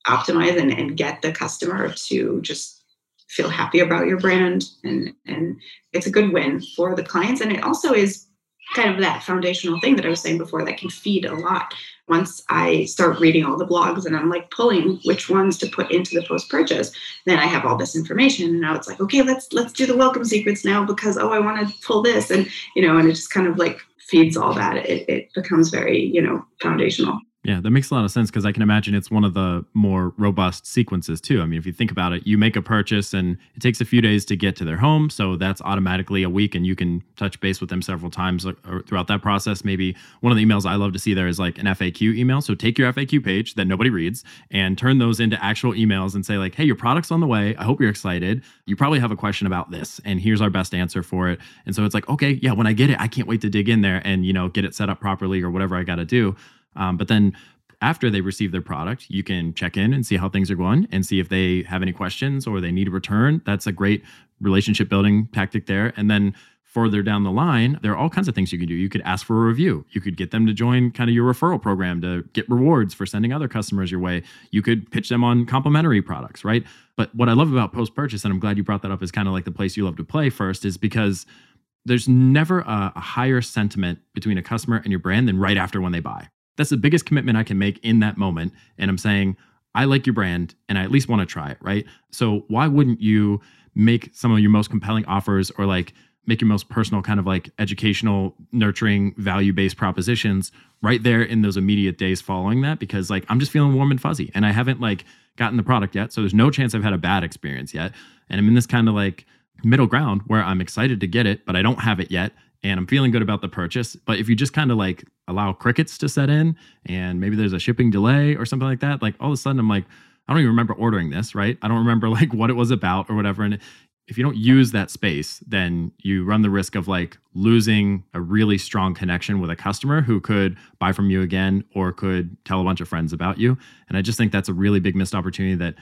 optimize and, and get the customer to just feel happy about your brand. And, and it's a good win for the clients. And it also is kind of that foundational thing that I was saying before that can feed a lot. Once I start reading all the blogs and I'm like pulling which ones to put into the post purchase, then I have all this information. And now it's like, okay, let's let's do the welcome sequence now because oh, I want to pull this, and you know, and it just kind of like feeds all that, it, it becomes very, you know, foundational. Yeah, that makes a lot of sense because I can imagine it's one of the more robust sequences too. I mean, if you think about it, you make a purchase and it takes a few days to get to their home. So that's automatically a week and you can touch base with them several times uh, throughout that process. Maybe one of the emails I love to see there is like an FAQ email. So take your FAQ page that nobody reads and turn those into actual emails and say, like, hey, your product's on the way. I hope you're excited. You probably have a question about this and here's our best answer for it. And so it's like, okay, yeah, when I get it, I can't wait to dig in there and, you know, get it set up properly or whatever I got to do. Um, but then after they receive their product, you can check in and see how things are going and see if they have any questions or they need a return. That's a great relationship building tactic there. And then further down the line, there are all kinds of things you can do. You could ask for a review. You could get them to join kind of your referral program to get rewards for sending other customers your way. You could pitch them on complimentary products, right? But what I love about post purchase, and I'm glad you brought that up as kind of like the place you love to play first, is because there's never a, a higher sentiment between a customer and your brand than right after when they buy. That's the biggest commitment I can make in that moment. And I'm saying, I like your brand and I at least want to try it, right? So why wouldn't you make some of your most compelling offers or like make your most personal kind of like educational, nurturing, value-based propositions right there in those immediate days following that? Because like I'm just feeling warm and fuzzy and I haven't like gotten the product yet. So there's no chance I've had a bad experience yet. And I'm in this kind of like middle ground where I'm excited to get it, but I don't have it yet and I'm feeling good about the purchase. But if you just kind of like allow crickets to set in and maybe there's a shipping delay or something like that, like all of a sudden I'm like, I don't even remember ordering this, right? I don't remember like what it was about or whatever. And if you don't use that space, then you run the risk of like losing a really strong connection with a customer who could buy from you again or could tell a bunch of friends about you. And I just think that's a really big missed opportunity that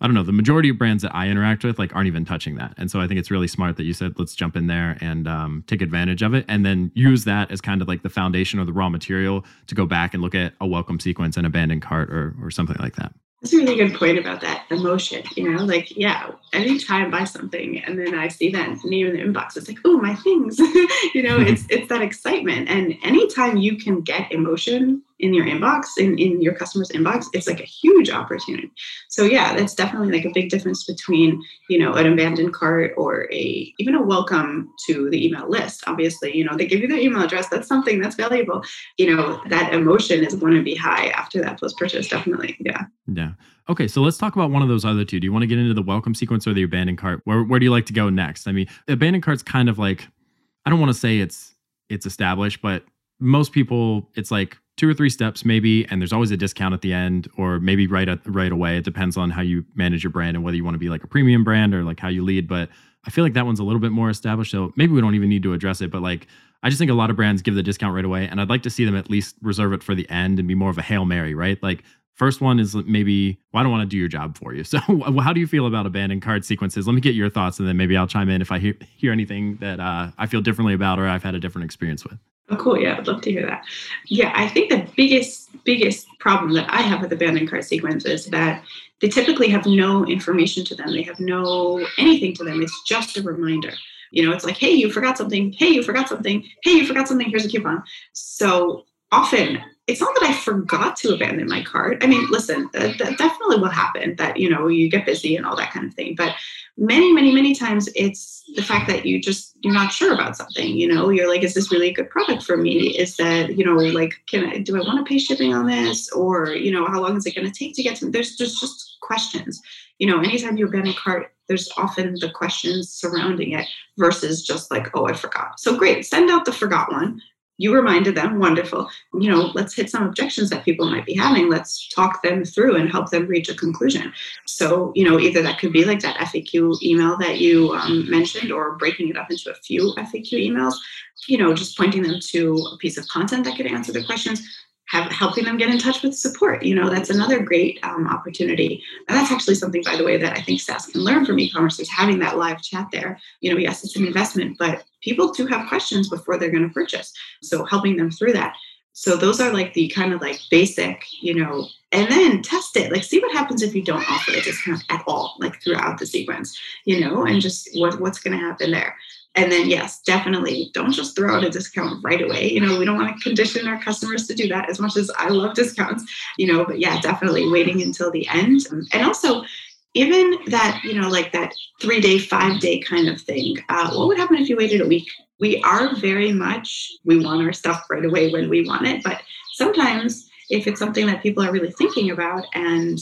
I don't know, the majority of brands that I interact with like aren't even touching that. And so I think it's really smart that you said, let's jump in there and um, take advantage of it and then use that as kind of like the foundation or the raw material to go back and look at a welcome sequence and abandoned cart or, or something like that. That's a really good point about that emotion. You know, like, yeah, anytime I buy something and then I see that name in the inbox, it's like, oh, my things. you know, it's it's that excitement. And anytime you can get emotion in your inbox, in, in your customer's inbox, it's like a huge opportunity. So yeah, that's definitely like a big difference between, you know, an abandoned cart or a even a welcome to the email list. Obviously, you know, they give you their email address. That's something that's valuable. You know, that emotion is going to be high after that post purchase, definitely. Yeah. Yeah. Okay, so let's talk about one of those other two. Do you want to get into the welcome sequence or the abandoned cart? Where where do you like to go next? I mean, abandoned cart's kind of like I don't want to say it's it's established, but most people it's like two or three steps maybe and there's always a discount at the end or maybe right at, right away it depends on how you manage your brand and whether you want to be like a premium brand or like how you lead but i feel like that one's a little bit more established so maybe we don't even need to address it but like i just think a lot of brands give the discount right away and i'd like to see them at least reserve it for the end and be more of a hail mary right like First one is maybe, well, I don't want to do your job for you. So, how do you feel about abandoned cart sequences? Let me get your thoughts, and then maybe I'll chime in if I hear, hear anything that uh, I feel differently about or I've had a different experience with. Oh, cool. Yeah, I'd love to hear that. Yeah, I think the biggest, biggest problem that I have with abandoned cart sequence is that they typically have no information to them. They have no anything to them. It's just a reminder. You know, it's like, hey, you forgot something. Hey, you forgot something. Hey, you forgot something. Here's a coupon. So often it's not that I forgot to abandon my cart. I mean, listen, that, that, definitely will happen that, you know, you get busy and all that kind of thing. But many, many, many times it's the fact that you just, you're not sure about something, you know, you're like, is this really a good product for me? Is that, you know, like, can I, do I want to pay shipping on this? Or, you know, how long is it going to take to get to? There's just, just questions. You know, anytime you abandon a cart, there's often the questions surrounding it versus just like, oh, I forgot. So great, send out the forgot one you reminded them wonderful. You know let's hit some objections that people might be having. Let's talk them through and help them reach a conclusion. So you know either that could be like that faq email that you um, mentioned or breaking it up into a few faq emails. You know just pointing them to a piece of content that could answer the questions have helping them get in touch with support. You know, that's another great um, opportunity. And that's actually something, by the way, that I think SaaS can learn from e-commerce is having that live chat there. You know, yes, it's an investment, but people do have questions before they're going to purchase. So helping them through that. So those are like the kind of like basic, you know, and then test it. Like see what happens if you don't offer a discount at all, like throughout the sequence, you know, and just what, what's going to happen there. And then, yes, definitely don't just throw out a discount right away. You know, we don't want to condition our customers to do that as much as I love discounts, you know, but yeah, definitely waiting until the end. And also, even that, you know, like that three day, five day kind of thing, uh, what would happen if you waited a week? we are very much, we want our stuff right away when we want it. But sometimes if it's something that people are really thinking about and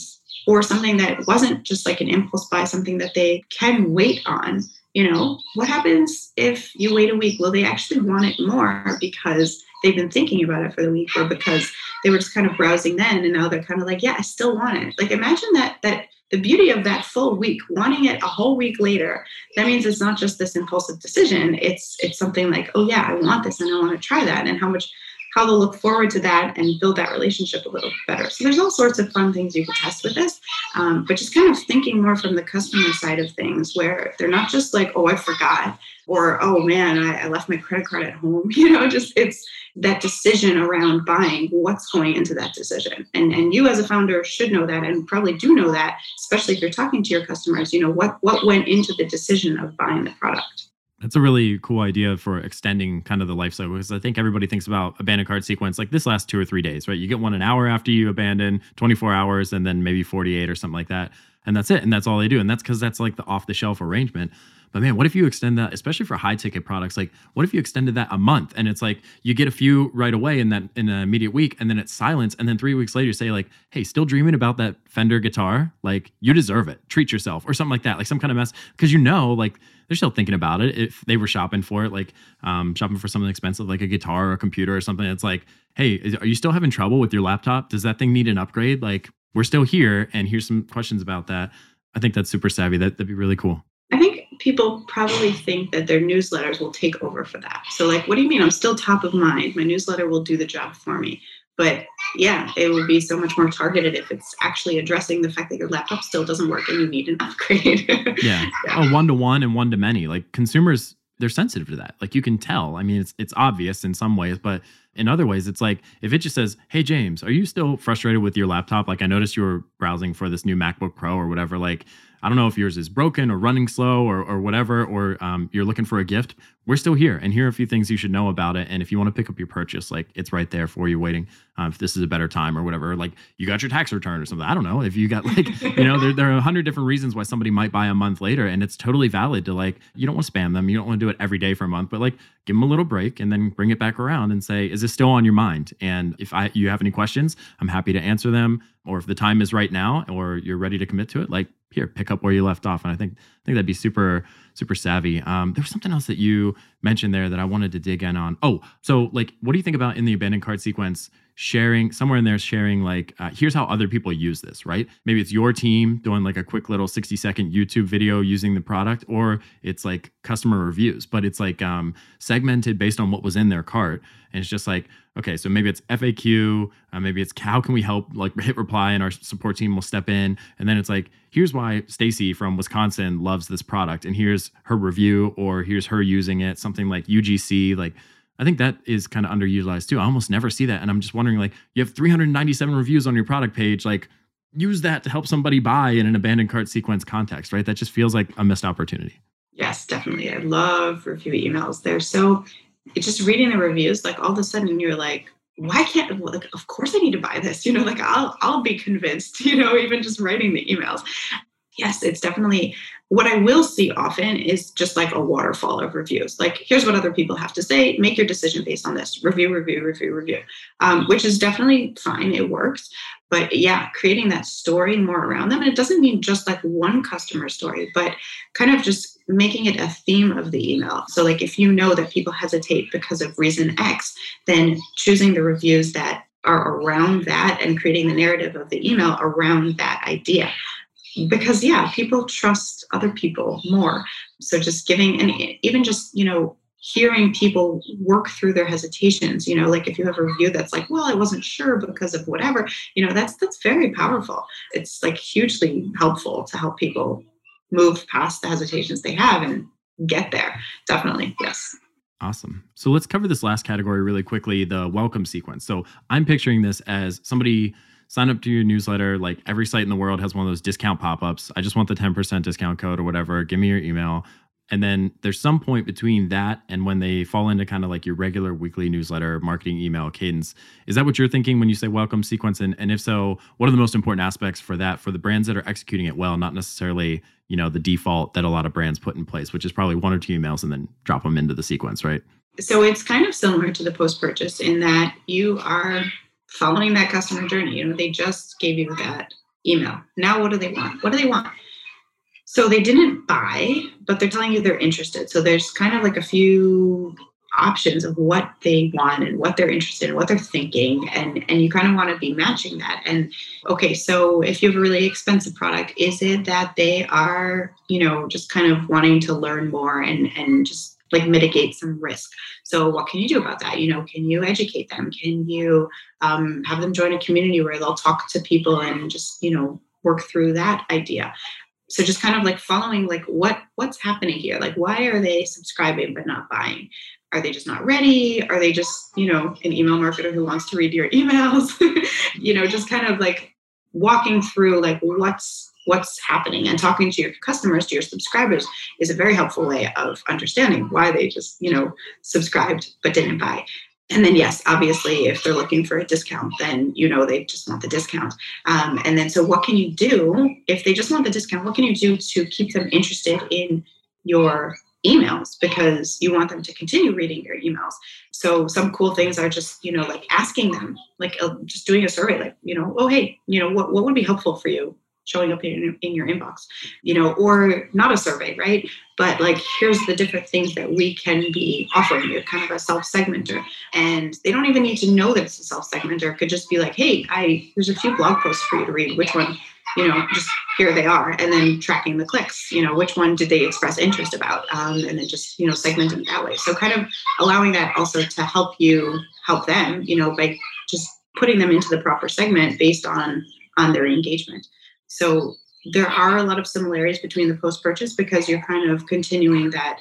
or something that wasn't just like an impulse buy, something that they can wait on, you know, what happens if you wait a week? Will they actually want it more because they've been thinking about it for the week or because they were just kind of browsing then and now they're kind of like, yeah, I still want it. Like imagine that that the beauty of that full week wanting it a whole week later that means it's not just this impulsive decision it's it's something like oh yeah i want this and i want to try that and how much how they'll look forward to that and build that relationship a little better. So there's all sorts of fun things you can test with this um, but just kind of thinking more from the customer side of things where they're not just like oh i forgot or oh man I, I left my credit card at home. You know just it's that decision around buying what's going into that decision. And and you as a founder should know that and probably do know that especially if you're talking to your customers you know what what went into the decision of buying the product that's a really cool idea for extending kind of the life cycle because I think everybody thinks about abandoned cart sequence like this lasts two or three days, right? You get one an hour after you abandon, 24 hours, and then maybe 48 or something like that. And that's it. And that's all they do. And that's because that's like the off the shelf arrangement. But man, what if you extend that, especially for high ticket products? Like, what if you extended that a month and it's like you get a few right away in that in an immediate week, and then it's silence, and then three weeks later you say like, "Hey, still dreaming about that Fender guitar? Like, you deserve it. Treat yourself," or something like that, like some kind of mess, because you know, like they're still thinking about it. If they were shopping for it, like um, shopping for something expensive, like a guitar or a computer or something, it's like, "Hey, is, are you still having trouble with your laptop? Does that thing need an upgrade? Like, we're still here, and here's some questions about that." I think that's super savvy. That that'd be really cool. I think people probably think that their newsletters will take over for that. So, like, what do you mean? I'm still top of mind. My newsletter will do the job for me. But yeah, it will be so much more targeted if it's actually addressing the fact that your laptop still doesn't work and you need an upgrade. yeah. yeah. Oh, one to one and one to many. Like consumers, they're sensitive to that. Like you can tell. I mean, it's it's obvious in some ways, but in other ways, it's like if it just says, "Hey James, are you still frustrated with your laptop? Like I noticed you were browsing for this new MacBook Pro or whatever. Like I don't know if yours is broken or running slow or, or whatever, or um, you're looking for a gift. We're still here, and here are a few things you should know about it. And if you want to pick up your purchase, like it's right there for you, waiting. Uh, if this is a better time or whatever, like you got your tax return or something. I don't know if you got like you know there, there are a hundred different reasons why somebody might buy a month later, and it's totally valid to like you don't want to spam them, you don't want to do it every day for a month, but like give them a little break and then bring it back around and say, is this still on your mind? And if I you have any questions, I'm happy to answer them. Or if the time is right now, or you're ready to commit to it, like here, pick up where you left off. And I think I think that'd be super super savvy. Um, there was something else that you mentioned there that I wanted to dig in on. Oh, so like, what do you think about in the abandoned cart sequence? Sharing somewhere in there, sharing like, uh, here's how other people use this, right? Maybe it's your team doing like a quick little 60 second YouTube video using the product, or it's like customer reviews, but it's like um, segmented based on what was in their cart. And it's just like, okay, so maybe it's FAQ, uh, maybe it's how can we help, like hit reply, and our support team will step in. And then it's like, here's why Stacy from Wisconsin loves this product, and here's her review, or here's her using it, something like UGC. Like, I think that is kind of underutilized too. I almost never see that. And I'm just wondering, like, you have 397 reviews on your product page, like, use that to help somebody buy in an abandoned cart sequence context, right? That just feels like a missed opportunity. Yes, definitely. I love review emails. They're so it's just reading the reviews, like all of a sudden you're like, why can't like of course I need to buy this? You know, like I'll I'll be convinced, you know, even just writing the emails. Yes, it's definitely what I will see often is just like a waterfall of reviews. Like, here's what other people have to say. Make your decision based on this. Review, review, review, review. Um, which is definitely fine. It works. But yeah, creating that story more around them. And it doesn't mean just like one customer story, but kind of just making it a theme of the email. So, like, if you know that people hesitate because of reason X, then choosing the reviews that are around that and creating the narrative of the email around that idea because yeah people trust other people more so just giving and even just you know hearing people work through their hesitations you know like if you have a review that's like well i wasn't sure because of whatever you know that's that's very powerful it's like hugely helpful to help people move past the hesitations they have and get there definitely yes Awesome. So let's cover this last category really quickly the welcome sequence. So I'm picturing this as somebody sign up to your newsletter. Like every site in the world has one of those discount pop ups. I just want the 10% discount code or whatever. Give me your email. And then there's some point between that and when they fall into kind of like your regular weekly newsletter, marketing email cadence. Is that what you're thinking when you say welcome sequence? And, and if so, what are the most important aspects for that for the brands that are executing it well, not necessarily, you know, the default that a lot of brands put in place, which is probably one or two emails and then drop them into the sequence, right? So it's kind of similar to the post purchase in that you are following that customer journey. You know, they just gave you that email. Now, what do they want? What do they want? So they didn't buy, but they're telling you they're interested. So there's kind of like a few options of what they want and what they're interested in, what they're thinking, and and you kind of want to be matching that. And okay, so if you have a really expensive product, is it that they are, you know, just kind of wanting to learn more and and just like mitigate some risk. So what can you do about that? You know, can you educate them? Can you um, have them join a community where they'll talk to people and just you know work through that idea? so just kind of like following like what what's happening here like why are they subscribing but not buying are they just not ready are they just you know an email marketer who wants to read your emails you know just kind of like walking through like what's what's happening and talking to your customers to your subscribers is a very helpful way of understanding why they just you know subscribed but didn't buy. And then yes obviously if they're looking for a discount then you know they just want the discount. Um, and then so what can you do if they just want the discount what can you do to keep them interested in your emails? Because you want them to continue reading your emails. So some cool things are just you know like asking them like uh, just doing a survey like you know oh hey you know what, what would be helpful for you showing up in, in your inbox you know or not a survey right? But like here's the different things that we can be offering you kind of a self segmenter and they don't even need to know that it's a self segmenter it could just be like hey i there's a few blog posts for you to read. Which one you know just here they are. And then tracking the clicks you know which one did they express interest about? Um, and then just you know segmenting that way. So kind of allowing that also to help you help them you know by just putting them into the proper segment based on on their engagement so there are a lot of similarities between the post purchase because you're kind of continuing that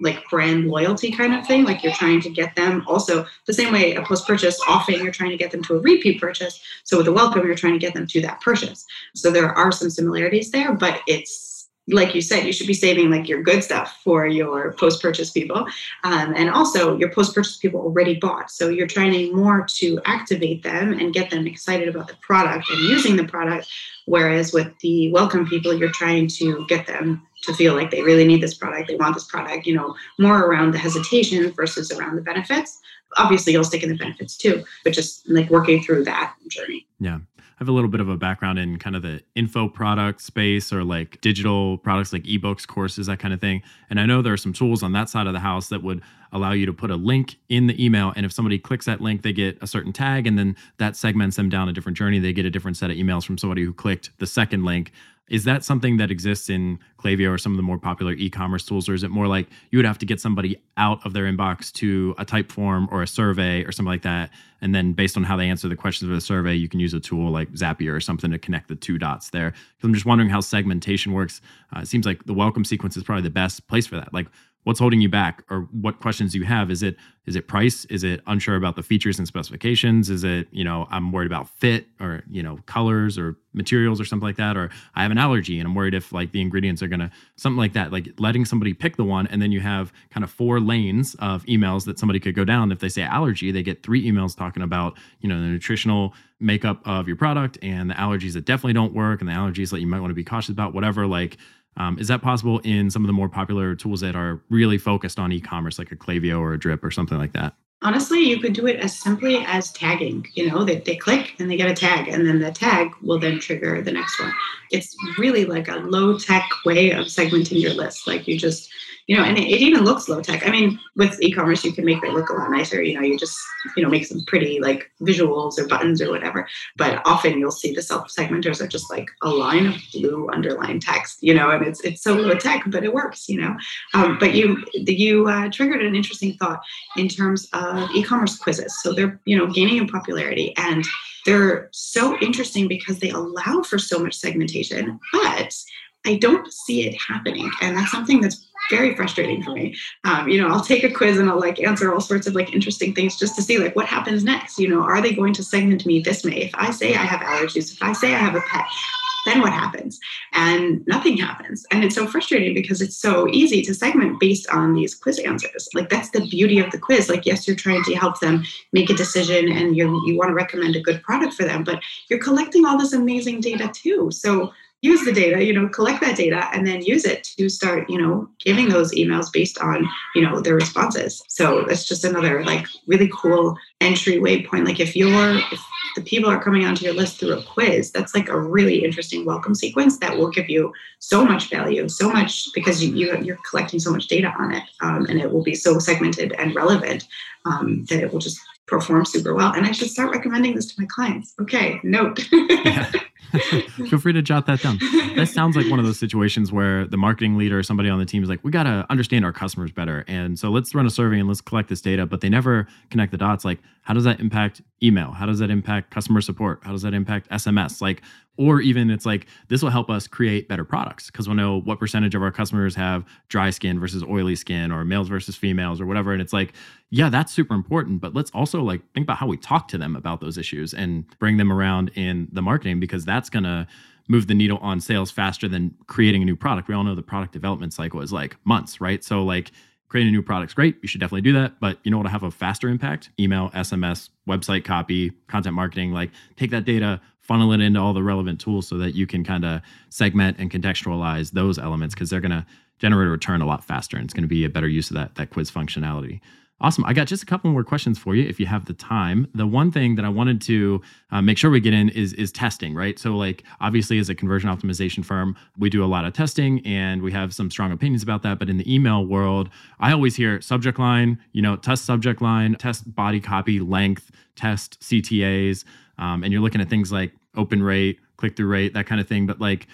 like brand loyalty kind of thing. Like you're trying to get them also the same way a post purchase, often you're trying to get them to a repeat purchase. So with a welcome, you're trying to get them to that purchase. So there are some similarities there, but it's like you said, you should be saving like your good stuff for your post purchase people. Um, and also, your post purchase people already bought. So you're trying more to activate them and get them excited about the product and using the product. Whereas with the welcome people, you're trying to get them to feel like they really need this product, they want this product, you know, more around the hesitation versus around the benefits. Obviously, you'll stick in the benefits too, but just like working through that journey. Yeah have a little bit of a background in kind of the info product space or like digital products like ebooks, courses, that kind of thing. And I know there are some tools on that side of the house that would allow you to put a link in the email. And if somebody clicks that link, they get a certain tag, and then that segments them down a different journey. They get a different set of emails from somebody who clicked the second link. Is that something that exists in Klaviyo or some of the more popular e-commerce tools, or is it more like you would have to get somebody out of their inbox to a type form or a survey or something like that, and then based on how they answer the questions of the survey, you can use a tool like Zapier or something to connect the two dots there. Because I'm just wondering how segmentation works. Uh, it seems like the welcome sequence is probably the best place for that. Like what's holding you back or what questions you have? Is it is it price? Is it unsure about the features and specifications? Is it you know i'm worried about fit or you know colors or materials or something like that or i have an allergy and i'm worried if like the ingredients are to something like that like letting somebody pick the one and then you have kind of four lanes of emails that somebody could go down. If they say allergy they get three emails talking about you know the nutritional makeup of your product and the allergies that definitely don't work and the allergies that you might want to be cautious about whatever like um, is that possible in some of the more popular tools that are really focused on e-commerce, like a Klaviyo or a Drip or something like that? Honestly, you could do it as simply as tagging. You know, they, they click and they get a tag, and then the tag will then trigger the next one. It's really like a low tech way of segmenting your list. Like you just you know, and it, it even looks low tech. I mean, with e-commerce, you can make it look a lot nicer. You know, you just you know make some pretty like visuals or buttons or whatever. But often you'll see the self segmenters are just like a line of blue underlined text. You know, and it's it's so low tech, but it works. You know, um, but you you uh, triggered an interesting thought in terms of e-commerce quizzes. So they're you know gaining in popularity and they're so interesting because they allow for so much segmentation, but I don't see it happening. And that's something that's very frustrating for me. Um, you know, I'll take a quiz and I'll like answer all sorts of like interesting things just to see like what happens next. You know, are they going to segment me this way? If I say I have allergies, if I say I have a pet, then what happens? And nothing happens. And it's so frustrating because it's so easy to segment based on these quiz answers. Like that's the beauty of the quiz. Like, yes, you're trying to help them make a decision and you you want to recommend a good product for them, but you're collecting all this amazing data too. So use the data you know collect that data and then use it to start you know giving those emails based on you know their responses. So that's just another like really cool entryway point like if you're if the people are coming onto your list through a quiz that's like a really interesting welcome sequence that will give you so much value so much because you, you are collecting so much data on it um, and it will be so segmented and relevant um, that it will just perform super well and i should start recommending this to my clients okay note. Feel free to jot that down. That sounds like one of those situations where the marketing leader or somebody on the team is like, we got to understand our customers better. And so let's run a survey and let's collect this data, but they never connect the dots. Like, how does that impact email? How does that impact customer support? How does that impact SMS? Like, or even it's like this will help us create better products because we'll know what percentage of our customers have dry skin versus oily skin or males versus females or whatever and it's like yeah that's super important but let's also like think about how we talk to them about those issues and bring them around in the marketing because that's going to move the needle on sales faster than creating a new product. We all know the product development cycle is like months right? So like creating a new product's great you should definitely do that but you know what will have a faster impact? Email sms website copy content marketing like take that data funnel it into all the relevant tools so that you can kind of segment and contextualize those elements because they're going to generate a return a lot faster and it's going to be a better use of that that quiz functionality awesome. I got just a couple more questions for you if you have the time. The one thing that i wanted to uh, make sure we get in is is testing right? So like obviously as a conversion optimization firm we do a lot of testing and we have some strong opinions about that. But in the email world i always hear subject line you know test subject line test body copy length test ctas um, and you're looking at things like open rate, click through rate, that kind of thing. But like,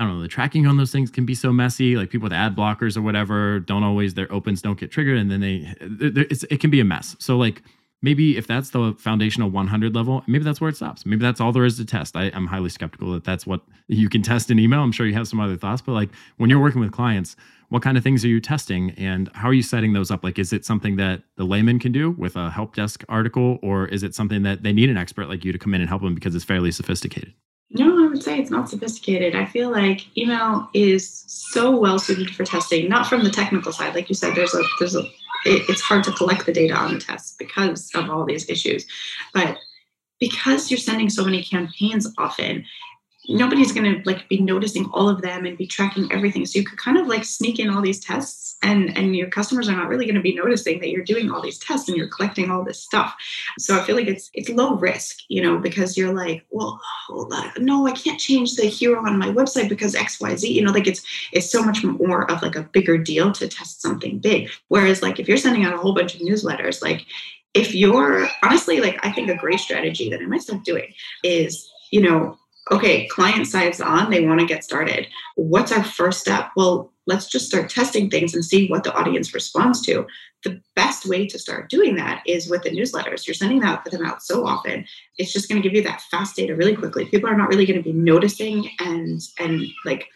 I don't know, the tracking on those things can be so messy. Like people with ad blockers or whatever don't always, their opens don't get triggered and then they, it can be a mess. So like, maybe if that's the foundational 100 level, maybe that's where it stops. Maybe that's all there is to test. I, am highly skeptical that that's what you can test in email. I'm sure you have some other thoughts, but like when you're working with clients, what kind of things are you testing and how are you setting those up? Like, is it something that the layman can do with a help desk article, or is it something that they need an expert like you to come in and help them because it's fairly sophisticated? Would say it's not sophisticated. I feel like email is so well suited for testing, not from the technical side. Like you said, there's a there's a it, it's hard to collect the data on the tests because of all these issues. But because you're sending so many campaigns often, nobody's going to like be noticing all of them and be tracking everything so you could kind of like sneak in all these tests and and your customers are not really going to be noticing that you're doing all these tests and you're collecting all this stuff so i feel like it's it's low risk you know because you're like well no i can't change the hero on my website because xyz you know like it's it's so much more of like a bigger deal to test something big whereas like if you're sending out a whole bunch of newsletters like if you're honestly like i think a great strategy that i might start doing is you know okay, client side's on, they want to get started. What's our first step? Well, let's just start testing things and see what the audience responds to. The best way to start doing that is with the newsletters. You're sending that them out so often. It's just going to give you that fast data really quickly. People are not really going to be noticing and and like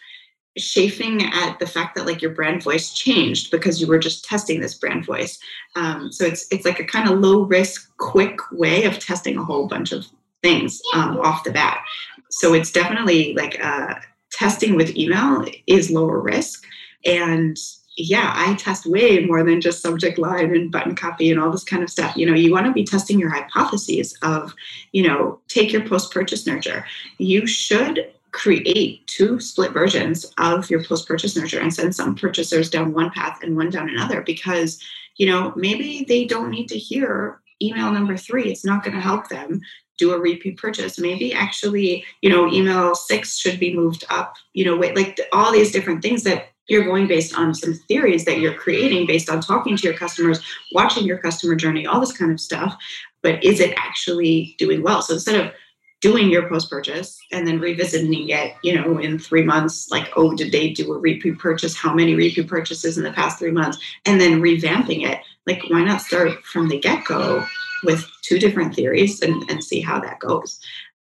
chafing at the fact that like your brand voice changed because you were just testing this brand voice. Um, so it's it's like a kind of low risk, quick way of testing a whole bunch of things um, off the bat. So it's definitely like uh, testing with email is lower risk. And yeah, I test way more than just subject line and button copy and all this kind of stuff. You know, you want to be testing your hypotheses of, you know, take your post purchase nurture. You should create two split versions of your post purchase nurture and send some purchasers down one path and one down another because, you know, maybe they don't need to hear email number three. It's not going to help them do a repeat purchase maybe actually you know email six should be moved up you know wait like all these different things that you're going based on some theories that you're creating based on talking to your customers watching your customer journey all this kind of stuff. But is it actually doing well? So instead of doing your post purchase and then revisiting it you know in three months like oh did they do a repeat purchase? How many repeat purchases in the past three months? And then revamping it like why not start from the get-go with two different theories and, and see how that goes.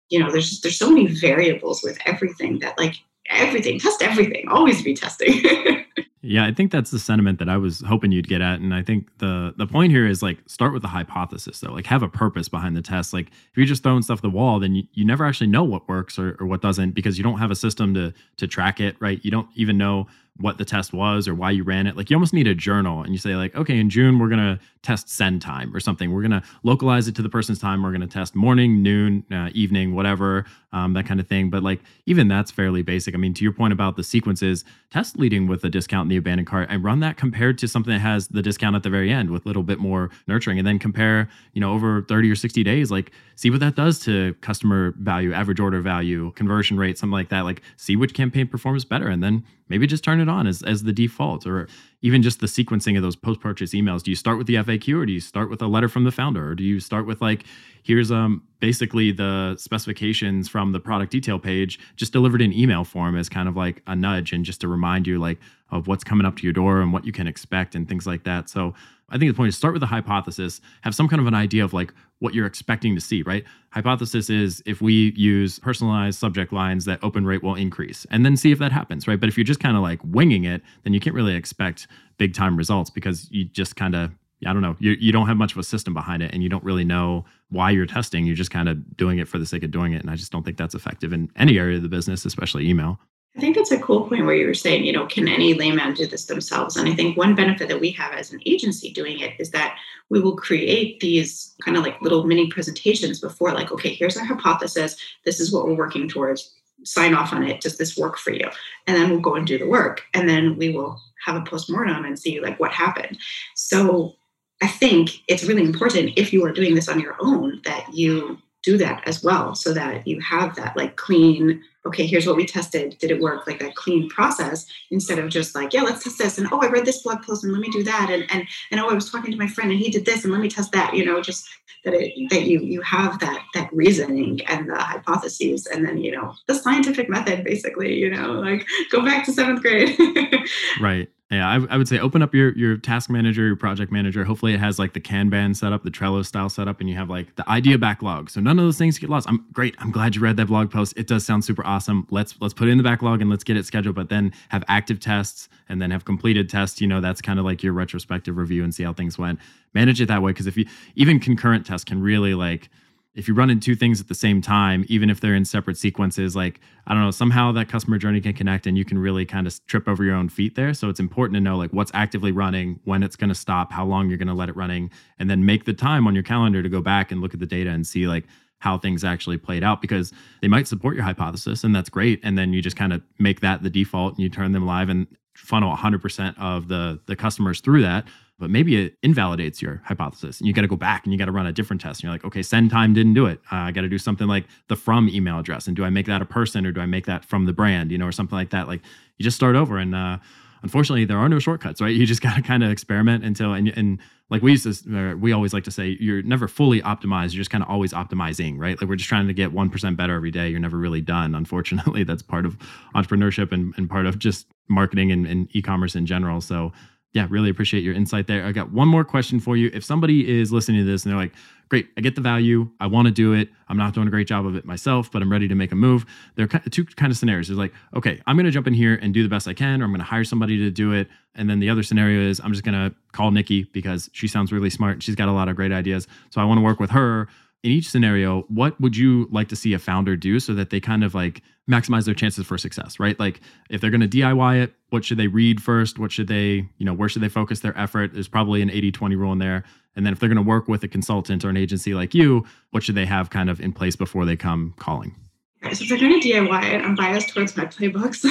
You know, there's just, there's so many variables with everything that like everything, test everything, always be testing. Yeah, I think that's the sentiment that I was hoping you'd get at. And I think the the point here is like start with the hypothesis though. Like have a purpose behind the test. Like if you're just throwing stuff at the wall, then you, you never actually know what works or, or what doesn't because you don't have a system to to track it, right? You don't even know what the test was or why you ran it. Like you almost need a journal and you say like, okay, in June we're going to test send time or something. We're going to localize it to the person's time. We're going to test morning, noon, uh, evening, whatever, um, that kind of thing. But like even that's fairly basic. I mean, to your point about the sequences, test leading with a discount in the abandoned cart and run that compared to something that has the discount at the very end with a little bit more nurturing and then compare, you know, over 30 or 60 days, like see what that does to customer value, average order value, conversion rate, something like that. Like see which campaign performs better and then maybe just turn it on as, as the default or even just the sequencing of those post-purchase emails. Do you start with the faq or do you start with a letter from the founder? Or do you start with like here's um basically the specifications from the product detail page just delivered in email form as kind of like a nudge and just to remind you like of what's coming up to your door and what you can expect and things like that. So I think the point is start with a hypothesis, have some kind of an idea of like what you're expecting to see, right? Hypothesis is if we use personalized subject lines, that open rate will increase, and then see if that happens, right? But if you're just kind of like winging it, then you can't really expect big time results because you just kind of I don't know. You, you don't have much of a system behind it and you don't really know why you're testing. You're just kind of doing it for the sake of doing it. And I just don't think that's effective in any area of the business, especially email. I think that's a cool point where you were saying, you know, can any layman do this themselves? And I think one benefit that we have as an agency doing it is that we will create these kind of like little mini presentations before, like, okay, here's our hypothesis. This is what we're working towards. Sign off on it. Does this work for you? And then we'll go and do the work. And then we will have a postmortem and see like what happened. So I think it's really important if you are doing this on your own that you do that as well so that you have that like clean okay here's what we tested did it work like that clean process instead of just like yeah let's test this and oh i read this blog post and let me do that and and and oh i was talking to my friend and he did this and let me test that you know just that it that you you have that that reasoning and the hypotheses and then you know the scientific method basically you know like go back to seventh grade right yeah, I, I, would say open up your your task manager, your project manager. Hopefully, it has like the Kanban setup, the Trello style setup, and you have like the idea backlog. So none of those things get lost. I'm great. I'm glad you read that blog post. It does sound super awesome. Let's let's put it in the backlog and let's get it scheduled. But then have active tests and then have completed tests. You know, that's kind of like your retrospective review and see how things went. Manage it that way because if you even concurrent tests can really like if you run in two things at the same time, even if they're in separate sequences, like I don't know, somehow that customer journey can connect and you can really kind of trip over your own feet there. So it's important to know like what's actively running, when it's going to stop, how long you're going to let it running, and then make the time on your calendar to go back and look at the data and see like how things actually played out because they might support your hypothesis and that's great. And then you just kind of make that the default and you turn them live and funnel 100% of the the customers through that. But maybe it invalidates your hypothesis and you got to go back and you got to run a different test. And you're like okay send time didn't do it. Uh, i got to do something like the from email address and do i make that a person or do i make that from the brand? You know or something like that. Like you just start over and uh, unfortunately there are no shortcuts right? You just got to kind of experiment until and, and like we used to we always like to say you're never fully optimized you're just kind of always optimizing right? Like we're just trying to get 1% better every day you're never really done unfortunately. That's part of entrepreneurship and, and part of just marketing and, and e-commerce in general. So yeah, really appreciate your insight there. I got one more question for you. If somebody is listening to this and they're like, great, I get the value, I want to do it, I'm not doing a great job of it myself, but I'm ready to make a move. There are two kind of scenarios. It's like, okay, I'm going to jump in here and do the best I can, or I'm going to hire somebody to do it. And then the other scenario is I'm just going to call Nikki because she sounds really smart. She's got a lot of great ideas. So I want to work with her in each scenario, what would you like to see a founder do so that they kind of like maximize their chances for success, right? Like if they're going to DIY it, what should they read first? What should they, you know, where should they focus their effort? There's probably an 80 20 rule in there. And then if they're going to work with a consultant or an agency like you, what should they have kind of in place before they come calling? So if they're going to DIY it, I'm biased towards my playbooks.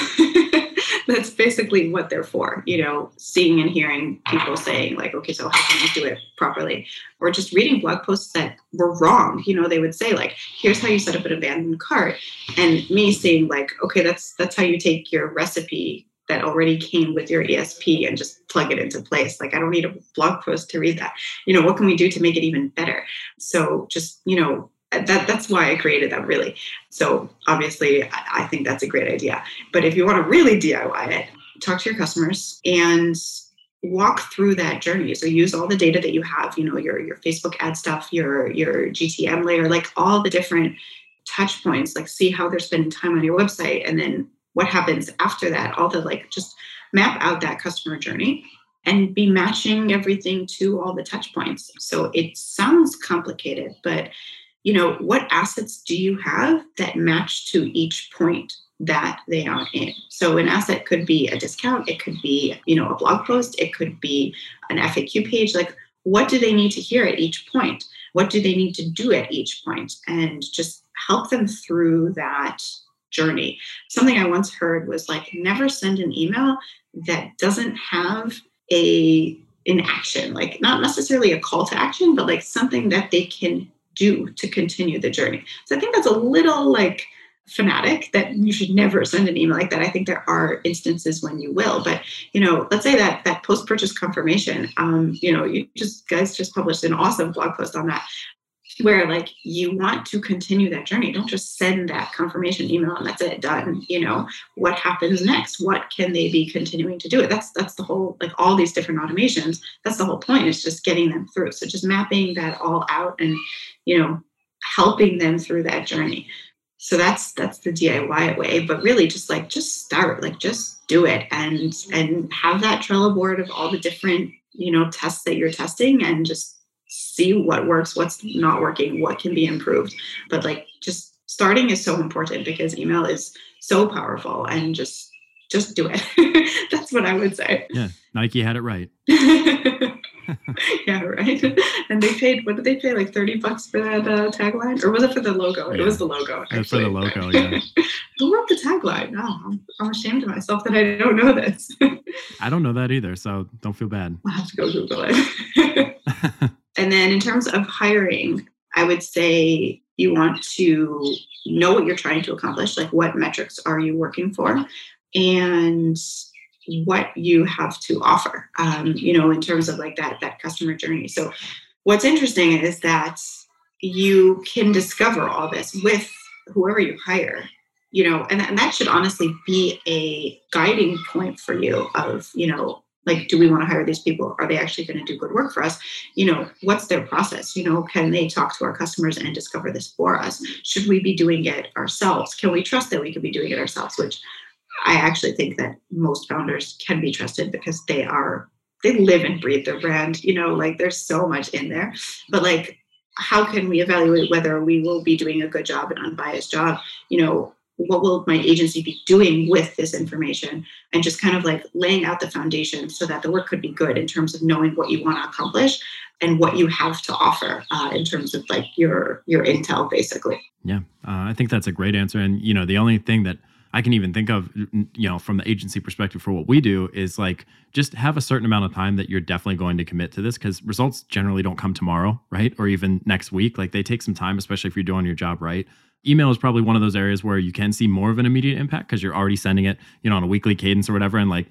that's basically what they're for you know seeing and hearing people saying like okay so how can you do it properly or just reading blog posts that were wrong you know they would say like here's how you set up an abandoned cart and me saying like okay that's that's how you take your recipe that already came with your ESP and just plug it into place. Like I don't need a blog post to read that. You know, what can we do to make it even better? So just, you know, that that's why I created that really. So obviously, I, I think that's a great idea. But if you want to really DIY it, talk to your customers and walk through that journey. So use all the data that you have, you know, your your Facebook ad stuff, your your GTM layer, like all the different touch points, like see how they're spending time on your website and then what happens after that, all the like just map out that customer journey and be matching everything to all the touch points. So it sounds complicated, but you know, what assets do you have that match to each point that they are in? So an asset could be a discount, it could be, you know, a blog post, it could be an FAQ page. Like, what do they need to hear at each point? What do they need to do at each point? And just help them through that journey. Something I once heard was like, never send an email that doesn't have a an action, like not necessarily a call to action, but like something that they can do to continue the journey. So I think that's a little like fanatic that you should never send an email like that. I think there are instances when you will, but you know, let's say that that post purchase confirmation, um, you know, you just guys just published an awesome blog post on that where like you want to continue that journey. Don't just send that confirmation email and that's it done you know? What happens next? What can they be continuing to do? It that's that's the whole like all these different automations. That's the whole point is just getting them through. So just mapping that all out and you know helping them through that journey so that's that's the diy way but really just like just start like just do it and and have that trello board of all the different you know tests that you're testing and just see what works, what's not working, what can be improved. But like just starting is so important because email is so powerful and just just do it. That's what I would say. Yeah, Nike had it right. yeah, right. And they paid. What did they pay? Like thirty bucks for that uh, tagline, or was it for the logo? Yeah. It was the logo. It was for the logo. Yeah. Who wrote the tagline? Oh, I'm, I'm, ashamed of myself that I don't know this. I don't know that either, so don't feel bad. I'll have to go Google it. And then in terms of hiring, I would say you want to know what you're trying to accomplish, like what metrics are you working for, and what you have to offer. Um, you know, in terms of like that that customer journey. So, what's interesting is that you can discover all this with whoever you hire you know and, and that should honestly be a guiding point for you of you know like do we want to hire these people? Are they actually going to do good work for us? You know what's their process? You know can they talk to our customers and discover this for us? Should we be doing it ourselves? Can we trust that we could be doing it ourselves? Which i actually think that most founders can be trusted because they are they live and breathe their brand you know like there's so much in there. But like how can we evaluate whether we will be doing a good job an unbiased job? You know what will my agency be doing with this information? And just kind of like laying out the foundation so that the work could be good in terms of knowing what you want to accomplish and what you have to offer uh, in terms of like your your intel basically. Yeah. Uh, i think that's a great answer. And you know the only thing that I can even think of, you know, from the agency perspective for what we do is like just have a certain amount of time that you're definitely going to commit to this because results generally don't come tomorrow, right? Or even next week. Like they take some time, especially if you're doing your job right email is probably one of those areas where you can see more of an immediate impact because you're already sending it, you know, on a weekly cadence or whatever. And like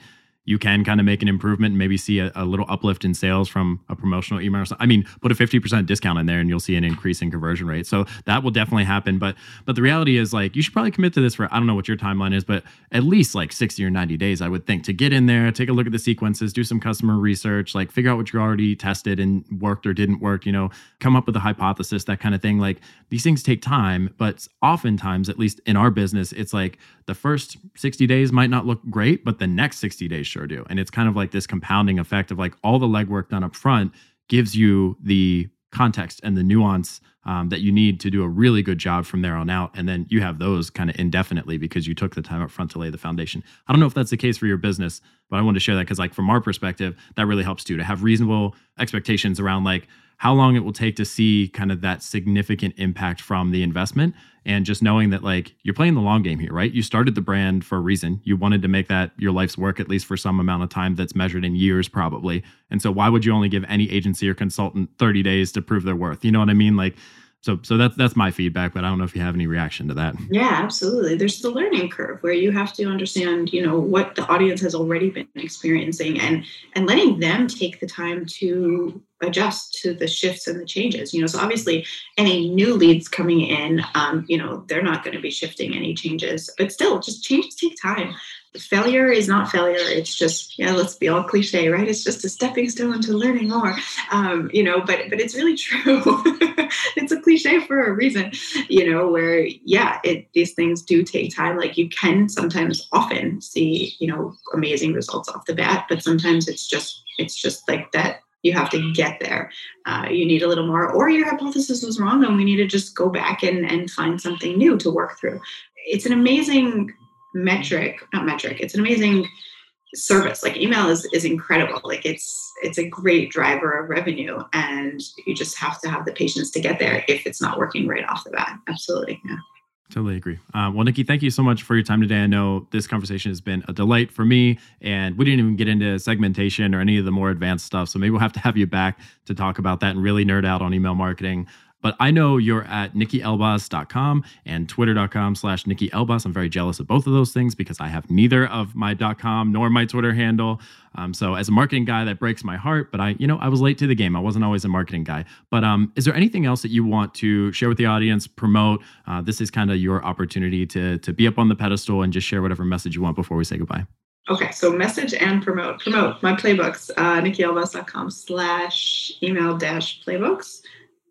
you can kind of make an improvement and maybe see a, a, little uplift in sales from a promotional email. I mean, put a 50% discount in there and you'll see an increase in conversion rate. So that will definitely happen. But but the reality is like you should probably commit to this for I don't know what your timeline is, but at least like 60 or 90 days, I would think, to get in there, take a look at the sequences, do some customer research, like figure out what you already tested and worked or didn't work, you know, come up with a hypothesis, that kind of thing. Like these things take time, but oftentimes, at least in our business, it's like the first 60 days might not look great, but the next 60 days sure do. And it's kind of like this compounding effect of like all the legwork done up front gives you the context and the nuance um, that you need to do a really good job from there on out. And then you have those kind of indefinitely because you took the time up front to lay the foundation. I don't know if that's the case for your business, but I wanted to share that because, like, from our perspective, that really helps too to have reasonable expectations around like how long it will take to see kind of that significant impact from the investment. And just knowing that like you're playing the long game here right? You started the brand for a reason. You wanted to make that your life's work at least for some amount of time that's measured in years probably. And so why would you only give any agency or consultant 30 days to prove their worth? You know what i mean? Like so so that's that's my feedback but i don't know if you have any reaction to that. Yeah absolutely. There's the learning curve where you have to understand you know what the audience has already been experiencing and and letting them take the time to adjust to the shifts and the changes you know. So obviously any new leads coming in um, you know they're not going to be shifting any changes but still just changes take time failure is not failure. It's just yeah let's be all cliche right? It's just a stepping stone to learning more. Um, you know but but it's really true. It's a cliche for a reason you know where yeah it these things do take time. Like you can sometimes often see you know amazing results off the bat but sometimes it's just it's just like that you have to get there. Uh, you need a little more or your hypothesis was wrong and we need to just go back and and find something new to work through. It's an amazing metric, not metric, it's an amazing service. Like email is is incredible. Like it's it's a great driver of revenue and you just have to have the patience to get there if it's not working right off the bat. Absolutely. Yeah. Totally agree. Uh, well, Nikki, thank you so much for your time today. I know this conversation has been a delight for me, and we didn't even get into segmentation or any of the more advanced stuff. So maybe we'll have to have you back to talk about that and really nerd out on email marketing. But I know you're at nikkielbaz.com and twitter.com slash nikkielbaz. I'm very jealous of both of those things because I have neither of my .com nor my Twitter handle. Um, so as a marketing guy, that breaks my heart. But I, you know, I was late to the game. I wasn't always a marketing guy. But um, is there anything else that you want to share with the audience, promote? Uh, this is kind of your opportunity to to be up on the pedestal and just share whatever message you want before we say goodbye. Okay, so message and promote. Promote my playbooks, uh, nikkielbaz.com slash email dash playbooks.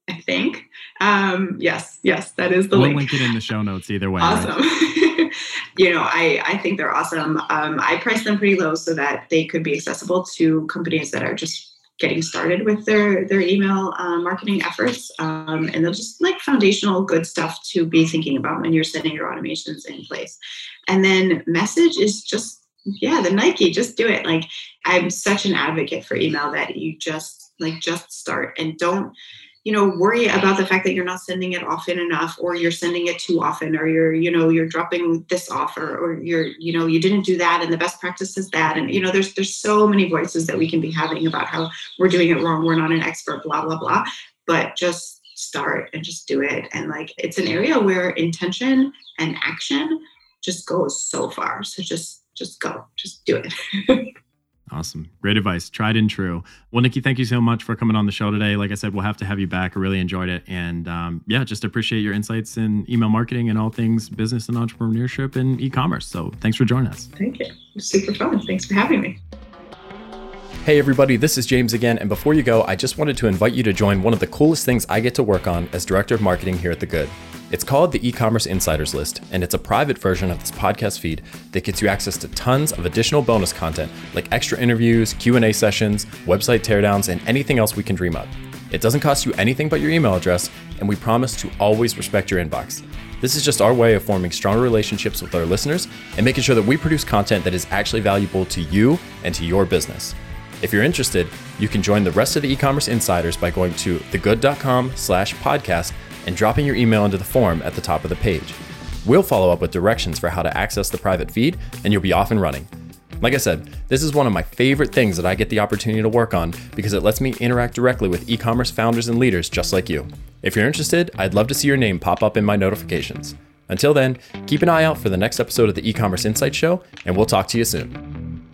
I think. Um, yes, yes, that is the we'll link. link it in the show notes either way. Awesome. Right? you know, I, I think they're awesome. Um, I price them pretty low so that they could be accessible to companies that are just getting started with their their email uh, marketing efforts um, and they're just like foundational good stuff to be thinking about when you're setting your automations in place and then message is just yeah the nike just do it like i'm such an advocate for email that you just like just start and don't you know worry about the fact that you're not sending it often enough or you're sending it too often or you're you know you're dropping this offer or you're you know you didn't do that and the best practice is that. And you know there's there's so many voices that we can be having about how we're doing it wrong. We're not an expert blah blah blah. But just start and just do it. And like it's an area where intention and action just goes so far. So just just go. Just do it Awesome. Great advice. Tried and true. Well, Nikki, thank you so much for coming on the show today. Like I said, we'll have to have you back. I really enjoyed it. And um, yeah, just appreciate your insights in email marketing and all things business and entrepreneurship and e commerce. So thanks for joining us. Thank you. Super fun. Thanks for having me. Hey everybody, this is James again, and before you go, I just wanted to invite you to join one of the coolest things I get to work on as Director of Marketing here at The Good. It's called the e-commerce insiders list, and it's a private version of this podcast feed that gets you access to tons of additional bonus content like extra interviews, Q&A sessions, website teardowns, and anything else we can dream up. It doesn't cost you anything but your email address, and we promise to always respect your inbox. This is just our way of forming stronger relationships with our listeners and making sure that we produce content that is actually valuable to you and to your business. If you're interested, you can join the rest of the e-commerce insiders by going to thegood.com slash podcast and dropping your email into the form at the top of the page. We'll follow up with directions for how to access the private feed, and you'll be off and running. Like I said, this is one of my favorite things that I get the opportunity to work on because it lets me interact directly with e commerce founders and leaders just like you. If you're interested, I'd love to see your name pop up in my notifications. Until then, keep an eye out for the next episode of the e commerce insight show, and we'll talk to you soon.